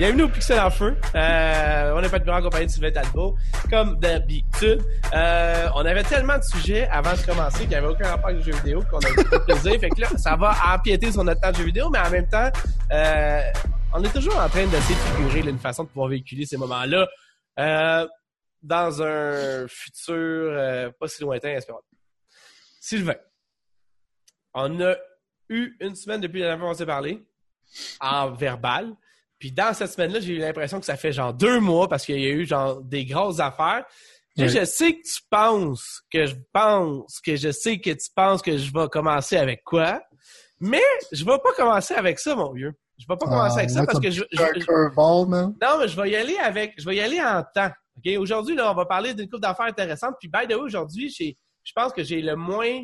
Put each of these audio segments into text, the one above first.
Bienvenue au Pixel en feu. Euh, on n'est pas de en compagnie de Sylvain Talbot, comme d'habitude. Euh, on avait tellement de sujets avant de commencer qu'il n'y avait aucun rapport avec le jeu vidéo qu'on a eu de plaisir. Fait que là, ça va empiéter sur notre temps de jeu vidéo, mais en même temps, euh, on est toujours en train d'essayer de figurer une façon de pouvoir véhiculer ces moments-là dans un futur pas si lointain, espérons. Sylvain, on a eu une semaine depuis la dernière fois qu'on s'est parlé en verbal. Puis dans cette semaine-là, j'ai eu l'impression que ça fait genre deux mois parce qu'il y a eu genre des grosses affaires. Oui. Je sais que tu penses que je pense que je sais que tu penses que je vais commencer avec quoi, mais je vais pas commencer avec ça, mon vieux. Je vais pas commencer avec ça Ah, parce que je, je- curveball, man. non, mais je vais y aller avec, je vais y aller en temps. Ok, aujourd'hui là, on va parler d'une couple d'affaires intéressantes. Puis by the way, aujourd'hui, j'ai, je pense que j'ai le moins,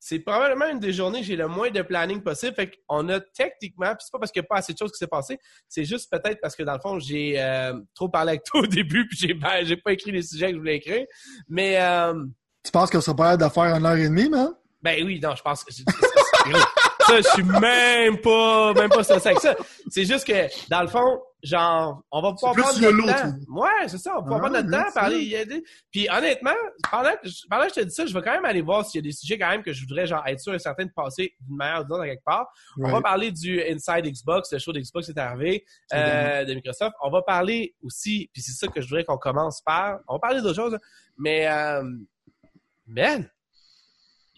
c'est probablement une des journées que j'ai le moins de planning possible. Fait qu'on a techniquement, puis c'est pas parce qu'il n'y a pas assez de choses qui s'est passé, c'est juste peut-être parce que dans le fond, j'ai euh, trop parlé avec toi au début, puis j'ai, ben, j'ai pas écrit les sujets que je voulais écrire. Mais euh, Tu penses qu'on sera pas capable de faire une heure et demie, man? ben oui, non, je pense que ça, je suis même pas, même pas stressé avec ça. C'est juste que, dans le fond, genre, on va pouvoir plus prendre notre temps. Ouais, c'est ça, on va pouvoir Ah, prendre notre temps, parler. y Puis honnêtement, pendant que, je- pendant que je te dis ça, je vais quand même aller voir s'il y a des sujets quand même que je voudrais genre être sûr et certain de passer d'une manière ou d'une autre à quelque part. On va parler du Inside Xbox, le show d'Xbox est arrivé, euh, de Microsoft. On va parler aussi, puis c'est ça que je voudrais qu'on commence par. On va parler d'autres choses, là. mais euh, man,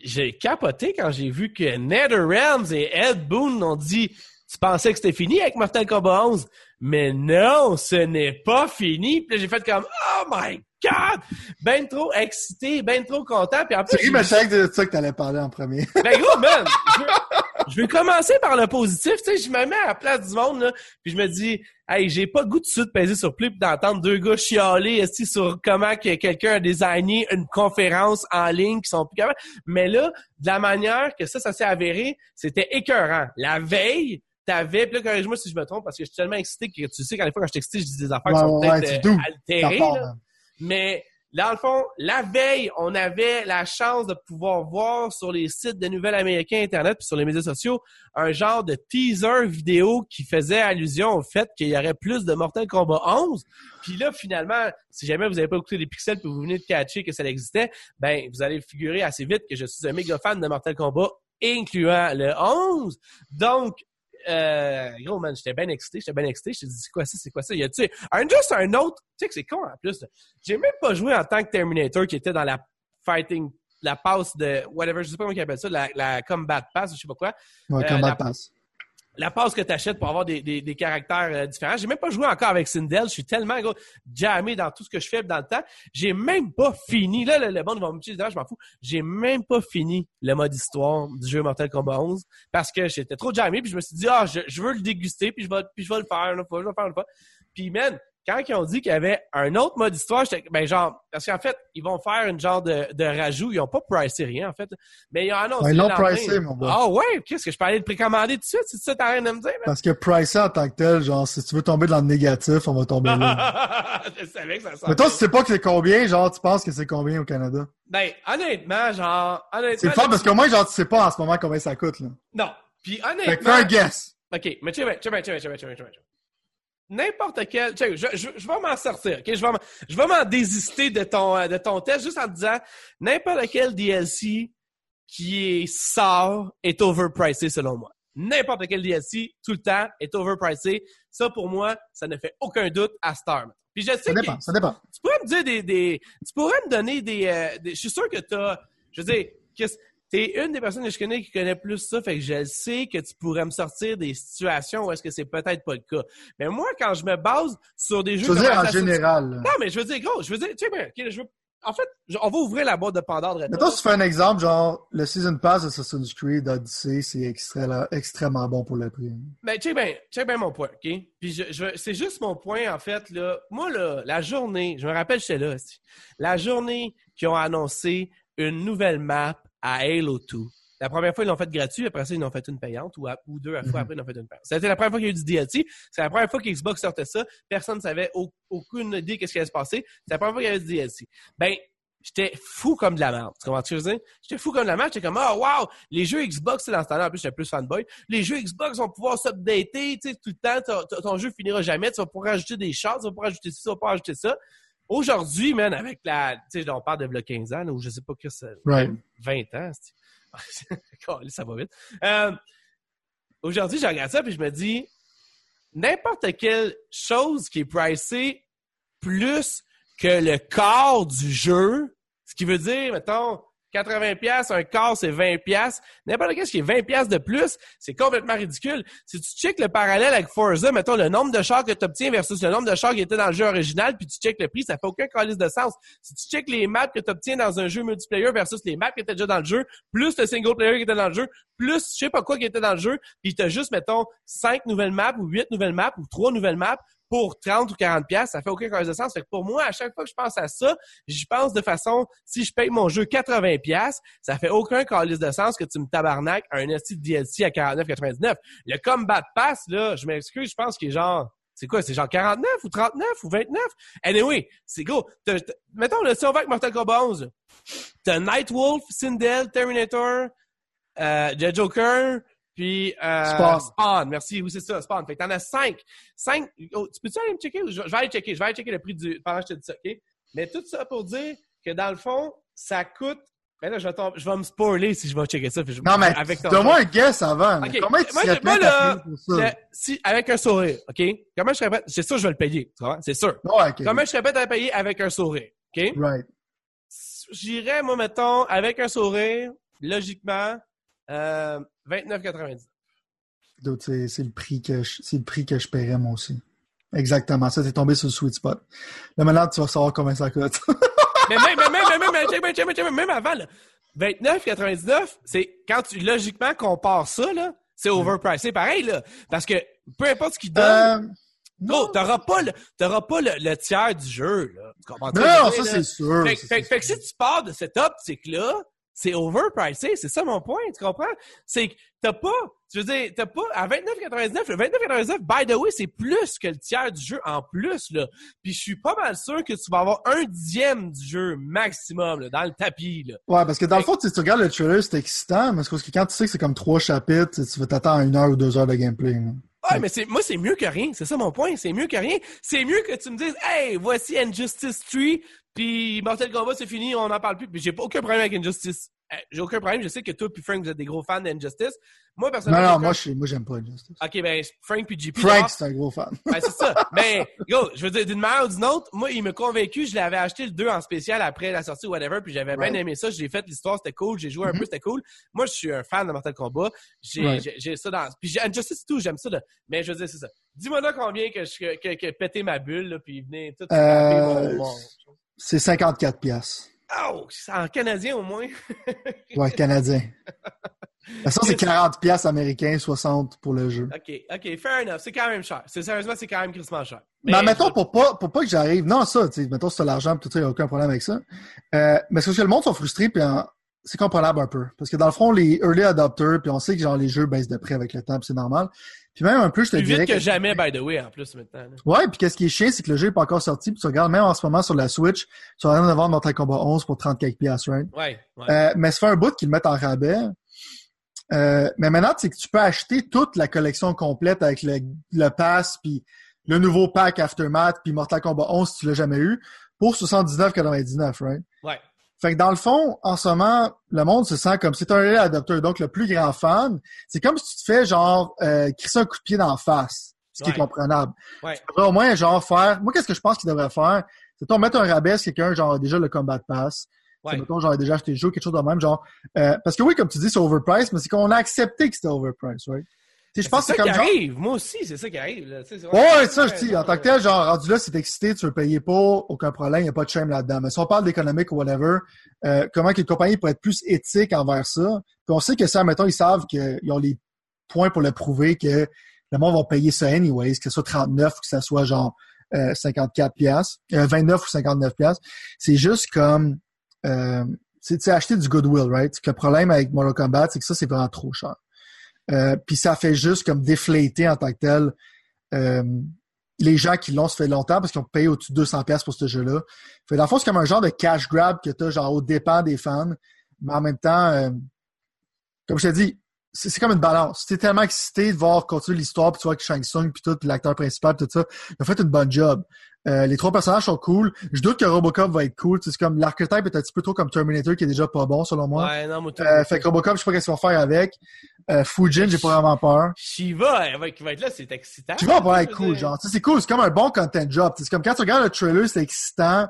j'ai capoté quand j'ai vu que NetherRealms et Ed Boon ont dit tu pensais que c'était fini avec Mortal Kombat 11, mais non, ce n'est pas fini. Puis là, j'ai fait comme oh my god, ben trop excité, ben trop content. Puis en plus, Thierry que c'est de ça que t'allais parler en premier. ben gros, man! Je veux, je veux commencer par le positif. Tu sais, je me mets à la place du monde, là, puis je me dis, hey, j'ai pas le goût de de peser sur play puis d'entendre deux gars chialer sur comment que quelqu'un a designé une conférence en ligne qui sont plus capables. Mais là, de la manière que ça, ça s'est avéré, c'était écœurant. La veille, t'avais, puis là, corrige-moi si je me trompe, parce que je suis tellement excité que tu sais qu'à des fois, quand je t'excite, je dis des affaires Ouais, qui sont ouais, peut-être euh, altérées. Part, là. Mais dans le fond, la veille, on avait la chance de pouvoir voir sur les sites de nouvelles américains Internet puis sur les médias sociaux un genre de teaser vidéo qui faisait allusion au fait qu'il y aurait plus de Mortal Kombat 11. Puis là, finalement, si jamais vous n'avez pas écouté les pixels puis vous venez de catcher que ça existait, ben vous allez figurer assez vite que je suis un méga fan de Mortal Kombat, incluant le 11. Donc, euh, gros man, j'étais bien excité, j'étais bien excité. Je dis, c'est quoi ça, c'est quoi ça? Il y a, tu sais, un, juste un autre, tu sais que c'est con en plus. J'ai même pas joué en tant que Terminator qui était dans la fighting, la passe de, whatever, je sais pas comment ils appellent ça, la, la combat pass, je sais pas quoi. Ouais, Euh, comment la- passe? La passe que tu achètes pour avoir des, des, des caractères euh, différents. J'ai même pas joué encore avec Sindel. Je suis tellement gros, jammé dans tout ce que je fais dans le temps. J'ai même pas fini. Là, le, le monde va me dire, je m'en fous. J'ai même pas fini le mode histoire du jeu Mortal Kombat 11 parce que j'étais trop jammé puis je me suis dit, ah, je, veux le déguster puis je vais, puis je vais le faire fois, je vais le faire une fois. Puis, man, quand ils ont dit qu'il y avait un autre mode histoire, j'étais, ben, genre, parce qu'en fait, ils vont faire une genre de, de rajout. Ils ont pas pricé rien, en fait. Mais ils ont annoncé. Ouais, ils l'ont pricé, mon gars. Ah ouais? Qu'est-ce que je peux aller le précommander tout de suite? C'est ça t'as rien à me dire, man? Parce que pricer en tant que tel, genre, si tu veux tomber dans le négatif, on va tomber là. je savais que ça Mais toi, venait. tu sais pas que c'est combien, genre, tu penses que c'est combien au Canada? Ben, honnêtement, genre, honnêtement. C'est fun parce qu'au moins, genre, tu sais pas en ce moment combien ça coûte, là. Non. Puis, Fait que honnêtement. fais un guess. OK, mais tu sais, tu sais, tu sais, tu sais, tu sais. N'importe quel. tu sais, Je, je, je vais m'en sortir, OK? Je vais m'en- je vais m'en désister de ton, euh, de ton test juste en te disant n'importe quel DLC qui est sort est overpricé selon moi. N'importe quel DLC, tout le temps, est overpricé. Ça, pour moi, ça ne fait aucun doute à Star. Puis je sais Ça que dépend, ça dépend. tu pourrais me dire des, des tu pourrais me donner des, euh, des- je suis sûr que t'as je veux dire qu'est-ce- t'es une des personnes que je connais qui connaît plus ça fait que je le sais que tu pourrais me sortir des situations où est-ce que c'est peut-être pas le cas mais moi quand je me base sur des jeux Je veux dire, en Assassin's- général, là. non mais je veux dire gros je veux dire tu sais ben, ok, je veux en fait on va ouvrir la boîte de Pandore de Mettons, si tu fais un exemple, genre, le Season Pass d'Assassin's Creed Odyssey, c'est extrêmement bon pour le prix. Ben, check bien, check bien mon point, OK? Puis je, je- c'est juste mon point, en fait, là. Moi, là, la journée, je me rappelle, j'étais là, aussi. la journée qu'ils ont annoncé une nouvelle map à Halo 2. La première fois, ils l'ont fait gratuit, après ça, ils l'ont fait une payante, ou, à- ou deux fois Mhm. après, ils l'ont fait une payante. C'était la première fois qu'il y a eu du DLC. C'est la première fois qu'Xbox sortait ça. Personne ne savait au- aucune idée qu'est-ce qui allait se passer. C'est la première fois qu'il y avait du DLC. Ben, j'étais fou comme de la merde. Tu comprends ce que je veux dire? J'étais fou comme de la merde. J'étais comme, oh, wow! Les jeux Xbox, dans ce temps-là, en plus, j'étais plus fanboy. Les jeux Xbox vont pouvoir s'updater, tu sais, tout le temps. Ton, jeu finira jamais. Tu vas pouvoir ajouter des shots, tu vas pouvoir ajouter ça, tu vas pouvoir ajouter ça. Aujourd'hui, man, avec la, tu sais, on parle de 15 ans, ou je sais pas que c'est, right. 20 ans, ça va vite. Euh, aujourd'hui, je regarde ça puis je me dis, n'importe quelle chose qui est pricée plus que le corps du jeu, ce qui veut dire, mettons, 80 pièces, un quart c'est 20 pièces. N'importe quest ce qui est 20 pièces de plus, c'est complètement ridicule. Si tu checkes le parallèle avec Forza, mettons le nombre de chars que tu obtiens versus le nombre de chars qui étaient dans le jeu original, puis tu checkes le prix, ça fait aucun calice de sens. Si tu checkes les maps que tu obtiens dans un jeu multiplayer versus les maps qui étaient déjà dans le jeu, plus le single player qui était dans le jeu, plus je sais pas quoi qui était dans le jeu, puis tu as juste mettons 5 nouvelles maps ou 8 nouvelles maps ou 3 nouvelles maps, pour 30 ou 40 pièces, ça fait aucun cause de sens. Fait que pour moi, à chaque fois que je pense à ça, je pense de façon, si je paye mon jeu 80 pièces, ça fait aucun calice de sens que tu me tabarnaques un de DLC à 49,99. Le Combat Pass, là, je m'excuse, je pense qu'il est genre, c'est quoi, c'est genre 49 ou 39 ou 29? Anyway, c'est go. Mettons, le si on va avec Mortal Kombat 11, t'as Nightwolf, Sindel, Terminator, euh, Joker, puis euh, Spawn. Spawn. merci, oui, c'est ça, Spawn. Fait que t'en as cinq. Cinq. Oh, tu peux-tu aller me checker? Je, vais aller checker. Je vais aller checker le prix du. pendant que je te dis ça, OK? Mais tout ça pour dire que dans le fond, ça coûte. Ben là, je vais, je vais me spoiler si je vais checker ça. non, mais donne-moi un guess avant. Okay. Comment tu serais prêt à pour ça? si, avec un sourire, OK? Comment je serais prêt? C'est sûr je vais le payer, tu vois? C'est sûr. Comment je serais prêt à le payer avec un sourire, OK? Right. J'irais, moi, mettons, avec un sourire, logiquement, euh, 29,99. C'est le prix que je, c'est le prix que je paierais moi aussi. Exactement. Ça, t'es tombé sur le sweet spot. Là, maintenant, tu vas savoir combien ça coûte. mais même, même, même, même, même, même avant, 29,99, c'est quand tu, logiquement, compares ça, là, c'est overpriced. C'est pareil, là. Parce que, peu importe ce qu'ils donnent, euh, non, t'auras pas le, t'auras pas le, tiers du jeu, là. Tu comprends? Non, ça, c'est sûr. Fait, fait, fait, que si tu pars de cette optique-là, c'est overpriced, c'est ça mon point, tu comprends? C'est que t'as pas, je veux dire, t'as pas, à 29,99, le 29,99, by the way, c'est plus que le tiers du jeu en plus, là. Puis je suis pas mal sûr que tu vas avoir un dixième du jeu maximum, là, dans le tapis, là. Ouais, parce que dans le fond, si tu regardes le trailer, c'est excitant, mais parce que quand tu sais que c'est comme trois chapitres, tu vas t'attendre à une heure ou deux heures de gameplay, Ouais, mais c'est, moi, c'est mieux que rien. C'est ça mon point. C'est mieux que rien. C'est mieux que tu me dises, hey, voici Injustice 3, puis Mortal Kombat, c'est fini, on n'en parle plus. Puis j'ai pas aucun problème avec Injustice. Eh, j'ai aucun problème. Je sais que toi et Frank, vous êtes des gros fans d'Injustice. Moi, personnellement. Non, non, moi, je, moi, j'aime pas Injustice. Ok, ben, Frank puis JP. Frank, c'est un gros fan. ben, c'est ça. Mais, yo, je veux dire, d'une manière ou d'une autre, moi, il m'a convaincu. Je l'avais acheté le 2 en spécial après la sortie whatever, puis j'avais bien aimé ça. J'ai fait l'histoire, c'était cool. J'ai joué un mm-hmm. peu, c'était cool. Moi, je suis un fan de Mortal Kombat. J'ai, ça dans. Puis Injustice tout, j'aime ça, là. Mais je veux dire, c'est ça. Dis-moi là combien que je, que, que, péter ma bulle, là, puis venez tout. Euh, c'est 54 piastres. Oh, c'est en canadien au moins. ouais, canadien. Ça, c'est 40 pièces américains, 60 pour le jeu. OK, OK, fair enough. C'est quand même cher. sérieusement, c'est quand même crissement cher. Mais, mais mettons, pour pas, pour pas que j'arrive... Non, ça, tu sais, mettons, t'as l'argent, tout ça, il n'y a aucun problème avec ça. Euh, mais c'est que le monde sont frustrés, puis c'est comprenable un peu. Parce que dans le fond, les early adopters, puis on sait que genre les jeux baissent de prix avec le temps, puis c'est normal. Puis même un peu, je te plus dirais. vite que, jamais, by the way, en plus, maintenant. Ouais, puis qu'est-ce qui est chiant, c'est que le jeu n'est pas encore sorti. Puis tu regardes, même en ce moment sur la Switch, tu vas de vendre Mortal Combat 11 pour 30 quelques piastres, right? Ouais. ouais. Euh, mais ça fait un bout qu'ils le mettent en rabais. Euh, mais maintenant, c'est que tu peux acheter toute la collection complète avec le, le pass, puis le nouveau pack Aftermath, puis Mortal Kombat 11 si tu l'as jamais eu, pour 79,99, right? Fait que dans le fond, en ce moment, le monde se sent comme c'est un réel adopteur, donc le plus grand fan. C'est comme si tu te fais genre euh, crisser un coup de pied d'en face, ce qui est comprenable. Ouais. Tu devrais au moins genre faire. Moi, qu'est-ce que je pense qu'il devrait faire? C'est mettre un rabais si quelqu'un genre déjà le combat pass. Ouais. Mettons, genre déjà acheté le jeu, quelque chose de même, genre. Euh, parce que oui, comme tu dis, c'est overpriced, mais c'est qu'on a accepté que c'était overpriced, right? Je pense c'est ça qui arrive. Moi aussi, c'est ça qui arrive. Là. Ouais, ça, je dis. En tant que tel, genre, rendu là, c'est excité, tu veux payer pas, aucun problème, il n'y a pas de shame là-dedans. Mais si on parle d'économique ou whatever, euh, comment qu'une compagnie pourrait être plus éthique envers ça? Puis on sait que ça, mettons, ils savent qu'ils ont les points pour le prouver que le monde va payer ça anyways, que ce soit 39 ou que ça soit genre euh, 54 pièces, euh, 29 ou 59 pièces. C'est juste comme euh, sais, acheter du goodwill, right? Le problème avec Mortal Kombat, c'est que ça, c'est vraiment trop cher. Euh, puis ça fait juste comme déflater en tant que tel euh, les gens qui l'ont, ça fait longtemps parce qu'ils ont payé au-dessus de 200 pièces pour ce jeu-là. Fait dans le fond, c'est comme un genre de cash grab que t'as genre au dépend des fans, mais en même temps, euh, comme je t'ai dit, c'est comme une balance. T'es tellement excité de voir continuer l'histoire, puis tu vois que Shang Tsung, puis tout, puis l'acteur principal, tout ça, il a fait une bonne job. Euh, les trois personnages sont cool. Je doute que Robocop va être cool. C'est comme l'archetype est un petit peu trop comme Terminator qui est déjà pas bon selon moi. Ouais, non, moi, euh, fait que Robocop, je sais pas qu'est-ce qu'ils vont faire avec. Euh, Fujin, j'ai pas vraiment peur. Shiva, elle va être là, c'est excitant. Shiva va être cool, genre. C'est cool, c'est comme un bon content job. C'est comme quand tu regardes le trailer, c'est excitant.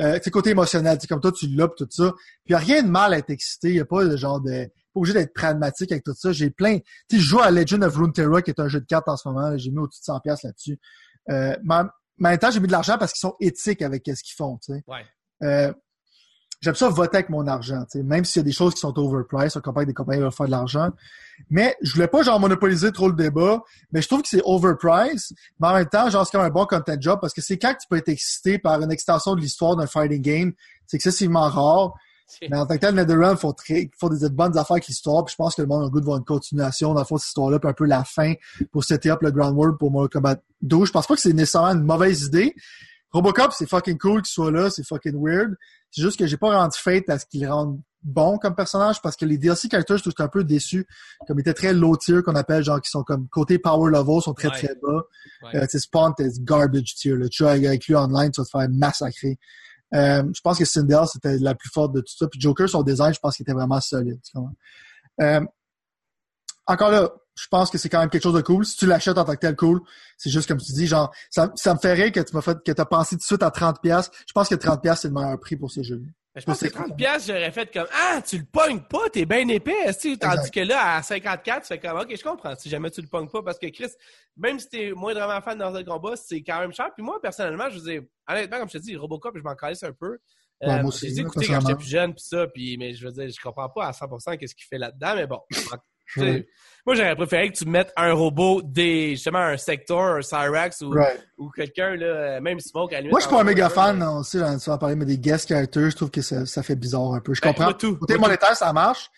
Euh, c'est côté émotionnel, c'est comme toi tu l'as tout ça. Puis y a rien de mal à être excité, y a pas de genre de pas obligé d'être pragmatique avec tout ça. J'ai plein, tu sais, je joue à Legend of Runeterra qui est un jeu de cartes en ce moment, j'ai mis au-dessus de 100 pièces là-dessus. Euh, mais en même temps, j'ai mis de l'argent parce qu'ils sont éthiques avec ce qu'ils font, tu sais. Ouais. Euh, j'aime ça voter avec mon argent, tu sais, même s'il y a des choses qui sont overpriced, on compare des compagnies qui veulent faire de l'argent. Mais je voulais pas genre monopoliser trop le débat, mais je trouve que c'est overpriced, mais en même temps, genre c'est comme un bon content job parce que c'est quand tu peux être excité par une extension de l'histoire d'un fighting game, c'est excessivement rare. Mais en tant que tel, NetherRealm font, très, font des bonnes affaires avec l'histoire, puis je pense que le monde a le goût de voir une continuation dans le fond de cette histoire-là, puis un peu la fin pour setter up le groundwork pour Mortal Kombat 12. Je pense pas que c'est nécessairement une mauvaise idée. Robocop, c'est fucking cool qu'il soit là, c'est fucking weird. C'est juste que j'ai pas rendu fait à ce qu'il rende bon comme personnage parce que les DLC characters, je suis un peu déçu. Comme il était très low tier qu'on appelle, genre qui sont comme côté power level, sont très Ouais. très bas. Ouais. Euh, tu sais, Spawn, t'es garbage tier. Là. Tu joues avec lui online, tu vas te faire massacrer. Euh, je pense que Sindel, c'était la plus forte de tout ça. Puis Joker, son design, je pense qu'il était vraiment solide. Euh, encore là, je pense que c'est quand même quelque chose de cool. Si tu l'achètes en tant que tel, cool. C'est juste comme tu dis, genre, ça, me fait rire que tu m'as fait, que t'as pensé tout de suite à 30 pièces. Je pense que 30 pièces c'est le meilleur prix pour ce jeu. Mais je pense que C'est 30 piastres, j'aurais fait comme, ah, tu le pognes pas, t'es bien épais, tu tandis que là, à 54, tu fais comme, ok, je comprends, si jamais tu le pognes pas, parce que Chris, même si t'es moindrement fan dans un combat, c'est quand même cher. Puis moi, personnellement, je veux dire, honnêtement, comme je te dis, Robocop, je m'en calisse un peu. Euh, Ouais, moi aussi, j'ai là, écouté quand j'étais plus jeune, puis ça, puis, mais je veux dire, je comprends pas à 100% qu'est-ce qu'il fait là-dedans, mais bon. Moi, j'aurais préféré que tu mettes un robot des, justement, un Sector, un Cyrax ou, Right. ou quelqu'un, là, même Smoke, à limite. Moi, je suis pas un méga fan, aussi, là, tu vas parler, mais des guest characters, je trouve que ça, ça fait bizarre un peu. Je Ben, comprends. tout. Côté tout. monétaire, ça marche.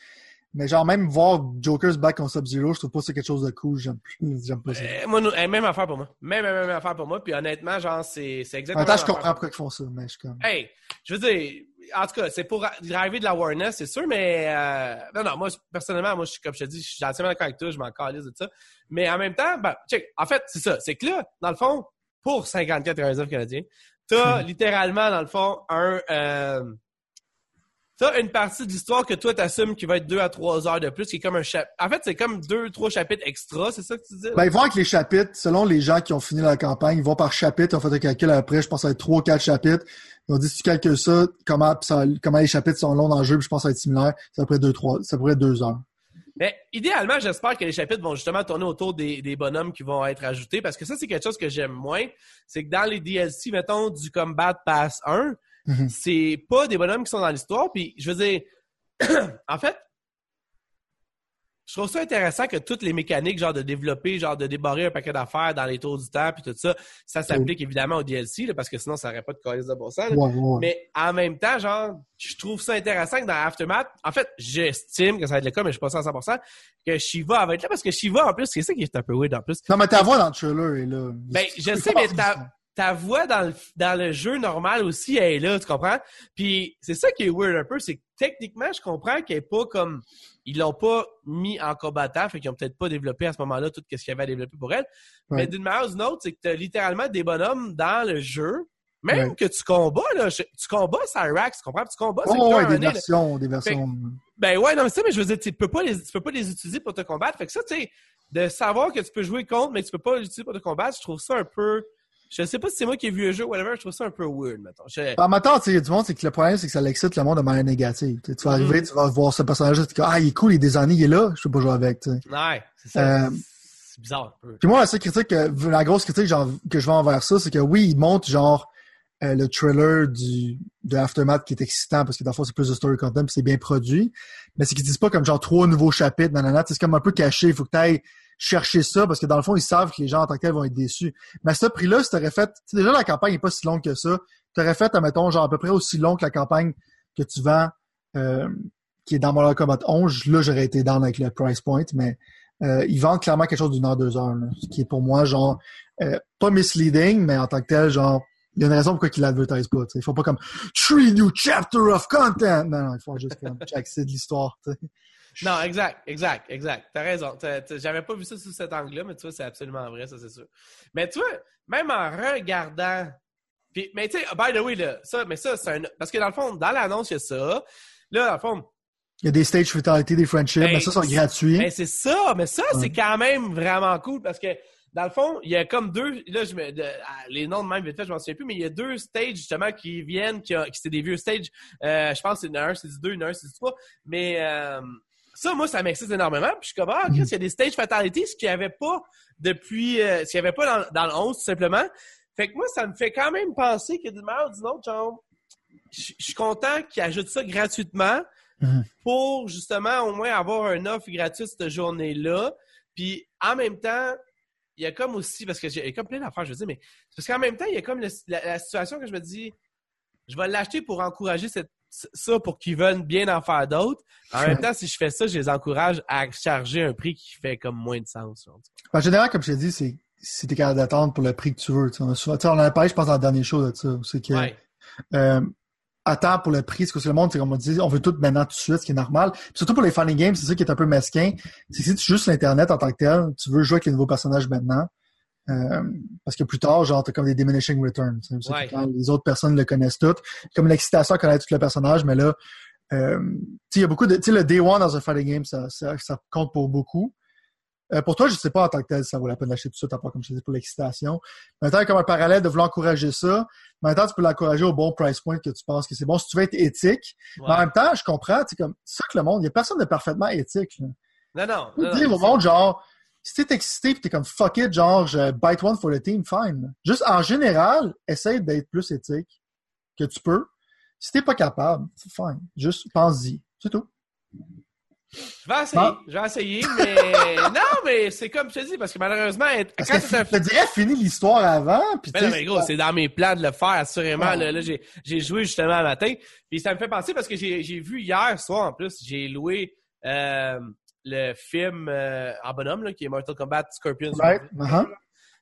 Mais genre, même voir Joker's back en Sub-Zero, je trouve pas que c'est quelque chose de cool. J'aime pas ça. Euh, moi, euh, même affaire pour moi. Même, même, même affaire pour moi. Puis honnêtement, genre, c'est c'est En exactement. même temps, je comprends pourquoi ils font ça, mais je comme. Hey, je veux dire, en tout cas, c'est pour driver de l'awareness, c'est sûr, mais euh, non, non, moi, personnellement, moi, je suis, comme je te dis, je suis entièrement d'accord avec toi, je m'en calisse de ça. Mais en même temps, ben, check, en fait, c'est ça. C'est que là, dans le fond, pour 54,99 canadiens, t'as littéralement, dans le fond, un, euh, t'as une partie de l'histoire que toi t'assumes qui va être deux à trois heures de plus, qui est comme un chapitre. En fait, c'est comme deux, trois chapitres extra, c'est ça que tu dis? Ben, ils vont avec les chapitres, selon les gens qui ont fini la campagne, ils vont par chapitre, ont fait un calcul après, je pense que ça va être trois ou quatre chapitres. Ils ont dit, si tu calcules ça, comment, ça- les chapitres sont longs dans le jeu, puis je pense que ça va être similaire, ça pourrait être deux, trois, ça pourrait deux heures. Mais idéalement, j'espère que les chapitres vont justement tourner autour des, des bonhommes qui vont être ajoutés parce que ça, c'est quelque chose que j'aime moins. C'est que dans les DLC, mettons, du Combat Pass 1, Mhm. c'est pas des bonhommes qui sont dans l'histoire. Puis, je veux dire, en fait, je trouve ça intéressant que toutes les mécaniques, genre de développer, genre de débarrer un paquet d'affaires dans les tours du temps, puis tout ça, ça s'applique évidemment au DLC, là, parce que sinon, ça n'aurait pas de calice de bon sens. Mais en même temps, genre, je trouve ça intéressant que dans Aftermath, en fait, j'estime que ça va être le cas, mais je suis pas sûr à 100%, que Shiva va être là, parce que Shiva, en plus, c'est ça qui est un peu weird en plus. Non, mais ta voix dans le trailer est là. Ben, je sais, mais ta, ta voix dans le, dans le jeu normal aussi, elle est là, tu comprends? Puis c'est ça qui est weird un peu, c'est que techniquement, je comprends qu'elle est pas comme... Ils l'ont pas mis en combattant, fait qu'ils ont peut-être pas développé à ce moment-là tout ce qu'il y avait à développer pour elle. Mais d'une manière ou d'une autre, c'est que t'as littéralement des bonhommes dans le jeu, même Ouais. que tu combats, là, je- tu combats Cyrax, tu comprends? Tu combats Oh, ouais, un des versions, des versions. Ben ouais, non, mais ça, mais je veux dire, tu peux pas les, tu peux pas les utiliser pour te combattre. Fait que ça, tu sais, de savoir que tu peux jouer contre, mais que tu peux pas l'utiliser pour te combattre, je trouve ça un peu. Je sais pas si c'est moi qui ai vu le jeu ou whatever, je trouve ça un peu weird, mettons. Je- En même temps, tu sais, il y a du monde, c'est que le problème, c'est que ça l'excite le monde de manière négative. Tu vas arriver, Mm. tu vas voir ce personnage-là, tu dis, ah, il est cool, il est des années, il est là, je peux pas jouer avec, tu sais. Ouais, c'est ça. Euh, C'est bizarre un peu. Puis moi, la seule critique, que- la grosse critique genre, que je vais envers ça, c'est que oui, ils montrent genre euh, le trailer du de Aftermath qui est excitant parce que dans le fond, c'est plus de story content puis c'est bien produit. Mais c'est qu'ils disent pas comme genre trois nouveaux chapitres, nanana, c'est comme un peu caché. Il faut que tu ailles chercher ça parce que dans le fond, ils savent que les gens en tant que tels vont être déçus. Mais à ce prix-là, si t'aurais fait. déjà, la campagne est pas si longue que ça. T'aurais fait, admettons, genre à peu près aussi long que la campagne que tu vends euh, qui est dans Mortal Kombat 11. Là, j'aurais été down avec le price point, mais euh, ils vendent clairement quelque chose d'une heure, deux heures, là, ce qui est pour moi, genre, euh, pas misleading, mais en tant que tel, genre, il y a une raison pourquoi ils l'advertisent pas. T'sais. Il faut pas comme Three new chapter of content. Non, non, il faut juste comme c'est de l'histoire. Non, exact, exact, exact. T'as raison. J'avais pas vu ça sous cet angle-là, mais tu vois, c'est absolument vrai, ça, c'est sûr. Mais tu vois, même en regardant. Puis, mais tu sais, by the way, là, ça, mais ça, c'est un. Parce que dans le fond, dans l'annonce, il y a ça. Là, dans le fond, il y a des stage fatalities, des friendships, mais ça, c'est gratuit. Mais c'est ça, mais ça, c'est quand même vraiment cool parce que dans le fond, il y a comme deux. Là, je me, ah, les noms de même vite fait, je m'en souviens plus, mais il y a deux stages justement qui viennent, qui, qui c'est des vieux stages. Euh, je pense que c'est un, c'est du deux, un, c'est du trois. Mais euh, ça, moi, ça m'excite énormément. Puis je suis comme ah, Chris, il y a des stage fatalities, ce qu'il n'y avait pas depuis, euh, ce qu'il n'y avait pas dans, dans le 11, tout simplement. Fait que moi, ça me fait quand même penser que d'une manière ou d'une autre, genre, je suis content qu'ils ajoutent ça gratuitement. Mm-hmm. pour justement au moins avoir un offre gratuite cette journée-là. Puis en même temps, il y a comme aussi, parce que j'ai comme plein d'affaires, je veux dire, mais parce qu'en même temps, il y a comme la, situation que je me dis, je vais l'acheter pour encourager cette, ça pour qu'ils veulent bien en faire d'autres. En même temps, si je fais ça, je les encourage à charger un prix qui fait comme moins de sens. En général, comme je t'ai dit, c'est si t'es capable d'attendre pour le prix que tu veux. On, a, on en a parlé, je pense, dans la dernière chose de ça. C'est que euh, attends pour le prix, parce que le monde, c'est comme on dit, on veut tout maintenant tout de suite, ce qui est normal. surtout pour les funny games, c'est ça qui est un peu mesquin. C'est si tu joues sur Internet en tant que tel, tu veux jouer avec les nouveaux personnages maintenant. Euh, parce que plus tard, genre, t'as comme des diminishing returns. Quand les autres personnes le connaissent toutes. Comme l'excitation à connaître tout le personnage, mais là, euh, il y a beaucoup de. Tu sais, le day one dans un fighting game, ça, ça, ça compte pour beaucoup. Euh, pour toi, je ne sais pas en tant que tel si ça vaut la peine d'acheter tout ça, à part comme je disais pour l'excitation. Maintenant, comme un parallèle de vouloir encourager ça, maintenant tu peux l'encourager au bon price point que tu penses que c'est bon. Si tu veux être éthique, mais en même temps, je comprends, c'est comme ça que le monde, il n'y a personne de parfaitement éthique. Non, non. non, dire au monde, genre, si t'es excité et t'es comme fuck it, genre, je bite one for the team, fine. Juste en général, essaye d'être plus éthique que tu peux. Si t'es pas capable, c'est fine. Juste pense-y. C'est tout. Je vais essayer, je vais essayer, mais non, mais c'est comme je te dis, parce que malheureusement, parce quand que tu dirais fini l'histoire avant, puis ben non, mais gros, c'est dans mes plans de le faire, assurément. Là, j'ai, j'ai joué justement le matin, puis ça me fait penser parce que j'ai, j'ai vu hier soir en plus, j'ai loué euh, le film euh, en bonhomme là, qui est Mortal Kombat Scorpion. Right. Uh-huh.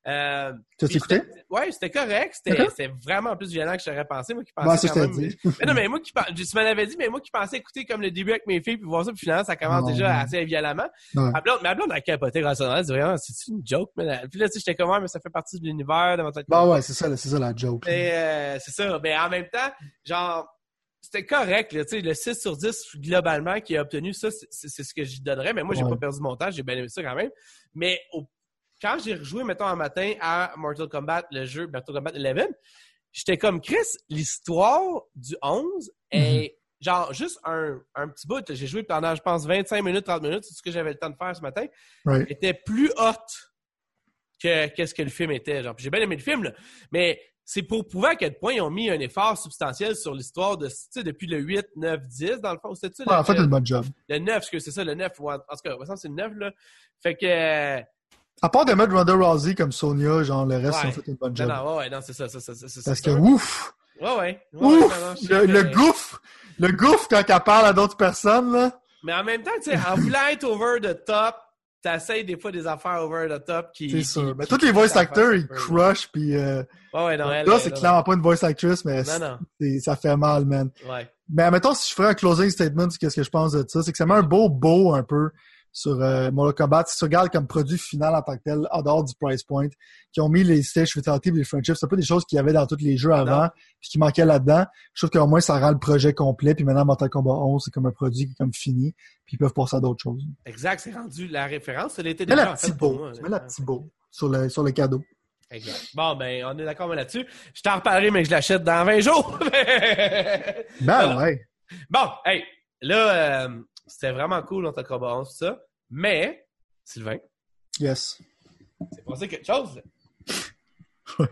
Euh, tu as écouté? Ouais, c'était correct. C'était vraiment plus violent que j'aurais pensé. Moi qui pensais. quand même... dit. mais non, mais moi qui tu m'en avais dit, mais moi qui pensais écouter comme le début avec mes filles puis voir ça, puis finalement, ça commence déjà assez violemment. Ma, blonde, ma blonde a capoté grâce à elle. vraiment, c'est une joke. Mais puis là, tu sais, j'étais comme, mais ça fait partie de l'univers de Bah ouais, c'est ça, c'est ça la joke. Euh, c'est ça. Mais en même temps, genre, c'était correct, là, le 6 sur 10 globalement qui a obtenu ça, c'est ce que j'y donnerais, mais moi j'ai pas perdu mon temps, j'ai bien aimé ça quand même. Mais au quand j'ai rejoué, mettons, un matin à Mortal Kombat, le jeu Mortal Kombat 11, j'étais comme Chris, l'histoire du 11 est mhm. genre juste un, un petit bout. J'ai joué pendant, je pense, 25 minutes, 30 minutes, c'est ce que j'avais le temps de faire ce matin. était plus hot que qu'est-ce que le film était. Genre, j'ai bien aimé le film, là. Mais c'est pour prouver à quel point ils ont mis un effort substantiel sur l'histoire de, tu sais, depuis le 8, 9, 10, dans le fond. C'était-tu? en fait, un bon job. Le 9, parce que c'est ça, le 9. En tout cas, c'est le 9, là. Fait que, à part de mettre Ronda Rousey comme Sonia, genre le reste, ouais. ont fait une bonne job. Non, non, ouais, non, c'est ça, c'est ça, c'est Parce que ouf! Ouais, ouais. ouf! le, le gouffre! Le gouffre quand elle parle à d'autres personnes, là. Mais en même temps, tu sais, en voulant être over the top, t'essayes des fois des affaires over the top qui. C'est sûr. mais tous les voice actors, ils crush, puis. Euh, ouais, ouais, non, elle, Là, c'est clairement pas une voice actress, mais non, non. ça fait mal, man. Ouais. Mais admettons, si je ferais un closing statement, qu'est-ce que je pense de ça, c'est que ça met un beau beau un peu sur euh, Mortal Kombat. Si tu regardes comme produit final en tant que tel, en dehors du price point, qui ont mis les stage fatality et les friendships, c'est pas des choses qu'il y avait dans tous les jeux avant, puis qui manquaient là-dedans. Je trouve qu'au moins ça rend le projet complet, puis maintenant Mortal Kombat 11, c'est comme un produit qui est comme fini, puis ils peuvent passer à d'autres choses. Exact, c'est rendu la référence, ça l'était déjà. la petite beau, mets la petite beau sur le, sur le cadeau. Exact. Bon, ben, on est d'accord là-dessus. Je t'en reparlerai, mais je l'achète dans 20 jours. ben, ouais. Bon, hey, là, euh, c'était vraiment cool, Kombat 11, tout ça. Mais, Sylvain. Yes. C'est passé quelque chose,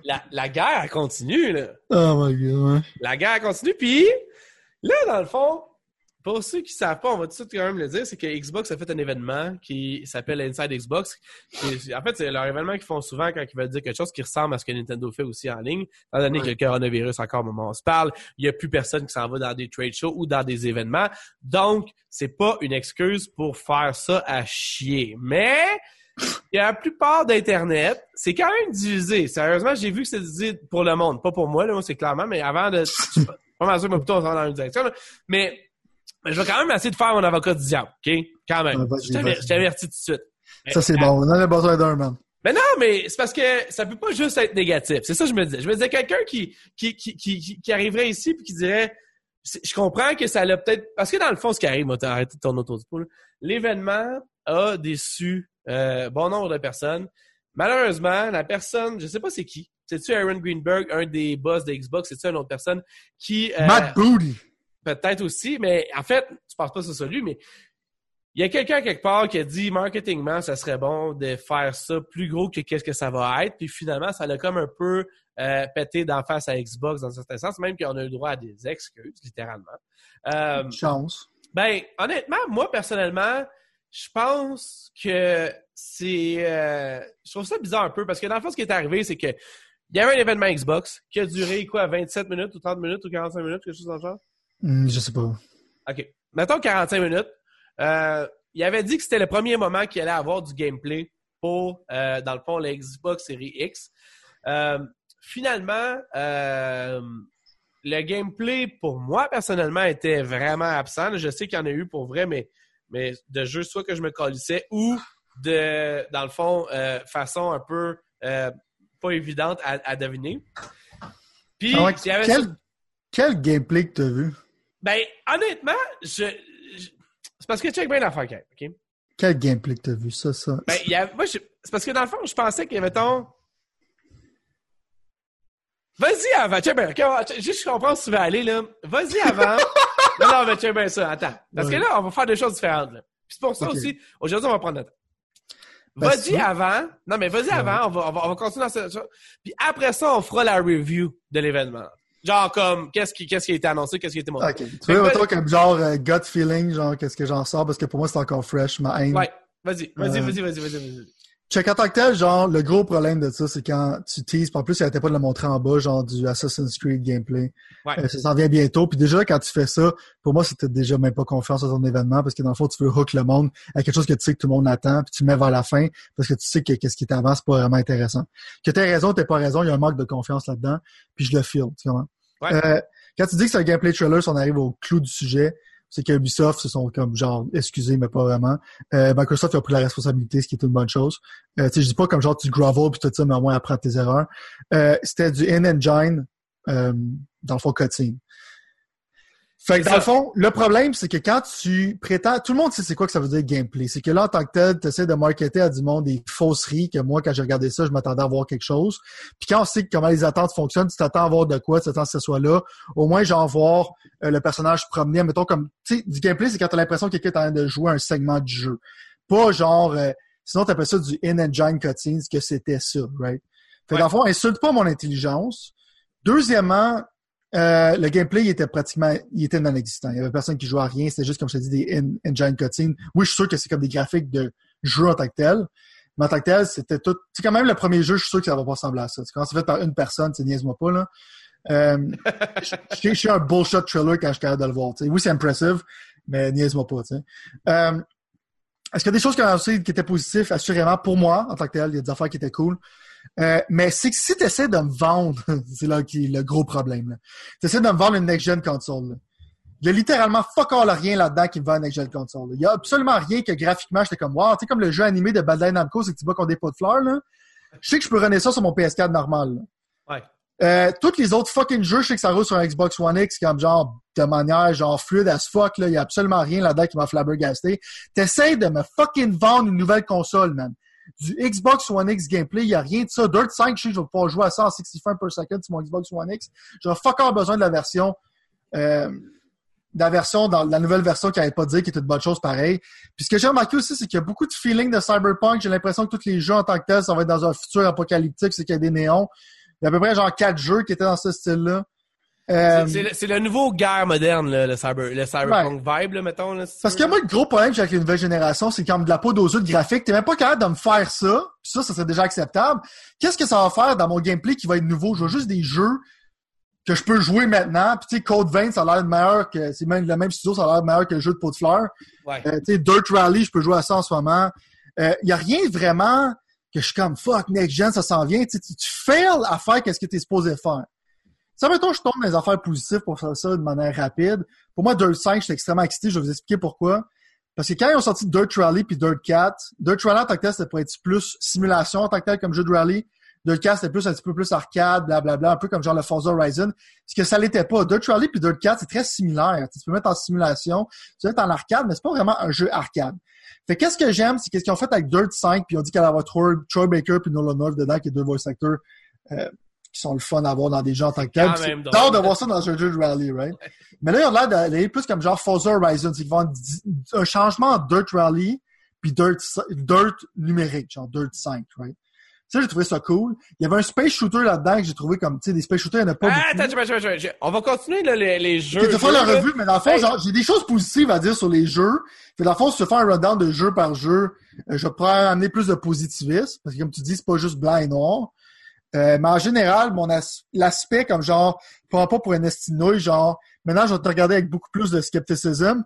La, la guerre continue, là. Oh my god, La guerre continue, puis là, dans le fond, pour ceux qui ne savent pas, on va tout de suite quand même le dire, c'est que Xbox a fait un événement qui s'appelle Inside Xbox. en fait, c'est leur événement qu'ils font souvent quand ils veulent dire quelque chose qui ressemble à ce que Nintendo fait aussi en ligne. Étant donné que le coronavirus, encore au moment où on se parle, il n'y a plus personne qui s'en va dans des trade shows ou dans des événements. Donc, c'est pas une excuse pour faire ça à chier. Mais, il y a la plupart d'Internet, c'est quand même divisé. Sérieusement, j'ai vu que c'est divisé pour le monde. Pas pour moi, là, c'est clairement, mais avant de... pas mal sûr, mais plutôt on dans une direction. Mais mais je vais quand même essayer de faire mon avocat du diable, OK? Quand même. je t'avertis tout de suite. Ça, c'est bon. On en a besoin d'un, man. Mais non, mais c'est parce que ça peut pas juste être négatif. C'est ça que je me disais. Je me disais quelqu'un qui, qui, qui, qui, qui arriverait ici et qui dirait je comprends que ça l'a peut-être. Parce que dans le fond, ce qui arrive, moi, t'as arrêté de tourner autour du. L'événement a déçu euh, bon nombre de personnes. Malheureusement, la personne, je sais pas c'est qui. C'est-tu Aaron Greenberg, un des boss de Xbox? C'est-tu une autre personne qui. Euh, Matt Booty! Peut-être aussi, mais en fait, tu penses pas que c'est lui, mais il y a quelqu'un quelque part qui a dit marketingment, ça serait bon de faire ça plus gros que qu'est-ce que ça va être. Puis finalement, ça l'a comme un peu euh, pété d'en face à Xbox dans un certain sens, même qu'on a eu le droit à des excuses, littéralement. Euh, chance. Ben, honnêtement, moi, personnellement, je pense que c'est... Euh, je trouve ça bizarre un peu, parce que dans le fond, ce qui est arrivé, c'est que il y avait un événement Xbox qui a duré, quoi, 27 minutes ou 30 minutes ou 45 minutes, quelque chose dans le genre? Hmm, je sais pas. OK. Mettons 45 minutes. Euh, il avait dit que c'était le premier moment qu'il allait avoir du gameplay pour, euh, dans le fond, la Xbox Series X. Euh, finalement, le gameplay, pour moi, personnellement, était vraiment absent. Je sais qu'il y en a eu pour vrai, mais, mais de jeu soit que je me colissais ou de, dans le fond, façon un peu pas évidente à, deviner. Puis, ah quel, quel gameplay que tu as vu? Ben, honnêtement, je, c'est parce que check bien l'affaire, OK? Quel gameplay que t'as vu, ça, ça? Ben, y a, moi, c'est parce que dans le fond, je pensais que, mettons... Vas-y avant, check bien? Juste, je comprends où tu vas aller, là. Vas-y avant. non, non, mais check bien ça, attends. Parce que là, on va faire des choses différentes, là. Puis c'est pour ça aussi, aujourd'hui, on va prendre notre temps. Ben, vas-y avant. Non, mais vas-y avant. On va, on, va, on va continuer dans cette. Puis après ça, on fera la review de l'événement. Genre comme qu'est-ce qui qu'est-ce qui a été annoncé, qu'est-ce qui a été montré. Ok. Tu veux mettons comme genre euh, gut feeling, genre qu'est-ce que j'en sors parce que pour moi c'est encore fresh ma haine. Ouais. Vas-y, vas-y, euh, vas-y, vas-y, vas-y, vas-y. Check en tant que tel, genre le gros problème de ça, c'est quand tu teases, en plus il n'arrêtait pas de le montrer en bas, genre du Assassin's Creed gameplay. Ouais. Euh, ça s'en vient bientôt. Puis déjà quand tu fais ça, pour moi c'était déjà même pas confiance dans ton événement parce que dans le fond tu veux hook le monde à quelque chose que tu sais que tout le monde attend, puis tu mets vers la fin parce que tu sais que qu'est-ce qui t'avance c'est pas vraiment intéressant. Que t'aies raison, t'as pas raison, il y a un manque de confiance là-dedans, puis je le feel, tu comprends? Euh, quand tu dis que c'est un gameplay trailer, on arrive au clou du sujet, c'est qu'Ubisoft se sont comme genre excusez mais pas vraiment. Euh, Microsoft a pris la responsabilité, ce qui est une bonne chose. Euh, je dis pas comme genre tu grovel puis tout ça, mais au moins apprendre tes erreurs. Euh, c'était du in-engine euh, dans le fond cutscene. Fait que dans le fond, le problème, c'est que quand tu prétends, tout le monde sait c'est quoi que ça veut dire gameplay. C'est que là, en tant que tel, tu essaies de marketer à du monde des fausseries que moi, quand j'ai regardé ça, je m'attendais à voir quelque chose. Puis quand on sait comment les attentes fonctionnent, tu t'attends à voir de quoi, tu t'attends que ce soit là. Au moins, genre voir euh, le personnage promener, mettons comme, tu sais, du gameplay, c'est quand t'as l'impression que quelqu'un est en train de jouer un segment du jeu. Pas genre, euh, sinon t'appelles ça du in-engine cutscenes, que c'était ça, right? Fait que dans le fond, insulte pas mon intelligence. Deuxièmement, euh, le gameplay, il était pratiquement, il était non existant. Il y avait personne qui jouait à rien. C'était juste, comme je te dis, des engine cutscenes. Oui, je suis sûr que c'est comme des graphiques de jeu en tant que tel. Mais en tant que tel, c'était tout. C'est quand même le premier jeu, je suis sûr que ça va pas ressembler à ça. Quand c'est fait par une personne, tu niaise-moi pas, là. Euh, je, suis un bullshit thriller quand je suis capable de le voir. Oui, c'est impressive, mais niaise-moi pas. Euh, Est-ce qu'il y a des choses qui, ont qui étaient positives? Assurément, pour moi, en tant que tel, il y a des affaires qui étaient cool. Euh, mais c'est que si tu essaies de me vendre, c'est là qui est le gros problème. Tu essaies de me vendre une next-gen console. Il y a littéralement fuck all rien là-dedans qui me vend une next-gen console. Il y a absolument rien que graphiquement, j'étais comme, wow, tu sais, comme le jeu animé de Bandai Namco, c'est que tu vois qu'on des pots de fleurs, là. Je sais que je peux renaître ça sur mon PS4 normal, Ouais. Euh, tous les autres fucking jeux, je sais que ça roule sur un Xbox One X comme genre de manière genre fluide as fuck là, il y a absolument rien là-dedans qui m'a flabbergasté. T'essayes de me fucking vendre une nouvelle console, man du Xbox One X gameplay. Il n'y a rien de ça. Dirt 5, je je vais pouvoir jouer à ça en 60 frames per second sur mon Xbox One X. J'aurais all besoin de la version. Euh, la version, la nouvelle version qui n'avait pas dit qui était une bonne chose pareil. Puis ce que j'ai remarqué aussi, c'est qu'il y a beaucoup de feeling de cyberpunk. J'ai l'impression que tous les jeux en tant que tel, ça va être dans un futur apocalyptique, c'est qu'il y a des néons. Il y a à peu près genre quatre jeux qui étaient dans ce style-là. Euh, C'est le, nouveau guerre moderne, là, le, cyber, le cyberpunk vibe, là, mettons. Là, Parce tu que moi, le gros problème que j'ai avec les nouvelles générations, c'est comme de la peau aux yeux de graphique. T'es même pas capable de me faire ça. Puis ça, ça serait déjà acceptable. Qu'est-ce que ça va faire dans mon gameplay qui va être nouveau? Je veux juste des jeux que je peux jouer maintenant. Puis tu sais, Code Vein, ça a l'air meilleur que... C'est même le même studio, ça a l'air meilleur que le jeu de pot de fleurs. Ouais. Euh, tu sais, Dirt Rally, je peux jouer à ça en ce moment. Il y a rien vraiment que je suis comme, fuck, next gen, ça s'en vient. Tu, sais, tu, tu fails à faire qu'est-ce que t'es supposé faire. Ça, mettons, je tombe dans les affaires positives pour faire ça de manière rapide. Pour moi, Dirt 5, j'étais extrêmement excité. Je vais vous expliquer pourquoi. Parce que quand ils ont sorti Dirt Rally puis Dirt 4, Dirt Rally en tant que tel, c'était pour être plus simulation en tant que tel comme jeu de rally. Dirt 4, c'était plus un petit peu plus arcade, blablabla, un peu comme genre le Forza Horizon. Ce que ça l'était pas. Dirt Rally puis Dirt 4, c'est très similaire. Tu peux mettre en simulation, tu peux mettre en arcade, mais c'est pas vraiment un jeu arcade. Fait qu'est-ce que j'aime, c'est qu'est-ce qu'ils ont fait avec Dirt 5, puis ils ont dit qu'elle allait avoir Troy, Baker puis Nolan North dedans, qui est deux voice actors euh, qui sont le fun à voir dans des jeux en tant que tel. C'est tard de voir ça dans un jeu de rally, right? Mais là, ils ont l'air d'aller plus comme genre Forza Horizon. C'est qu'ils vont un changement entre Dirt Rally puis Dirt, Dirt numérique, genre Dirt 5, right? Ça, j'ai trouvé ça cool. Il y avait un space shooter là-dedans que j'ai trouvé comme, tu sais, des space shooters, il n'y en a pas Ah, beaucoup. attends, attends, attends, attends. On va continuer là, les, les jeux. Te faire la revue, mais dans le fond, Hey. genre, j'ai des choses positives à dire sur les jeux. Fait dans le fond, si tu fais un rundown de jeu par jeu, euh, je pourrais amener plus de positivisme. Parce que comme tu dis, c'est pas juste blanc et noir. Euh, mais en général, mon as- l'aspect comme genre, prends pas pour un estinouille, genre, maintenant je vais te regarder avec beaucoup plus de scepticisme.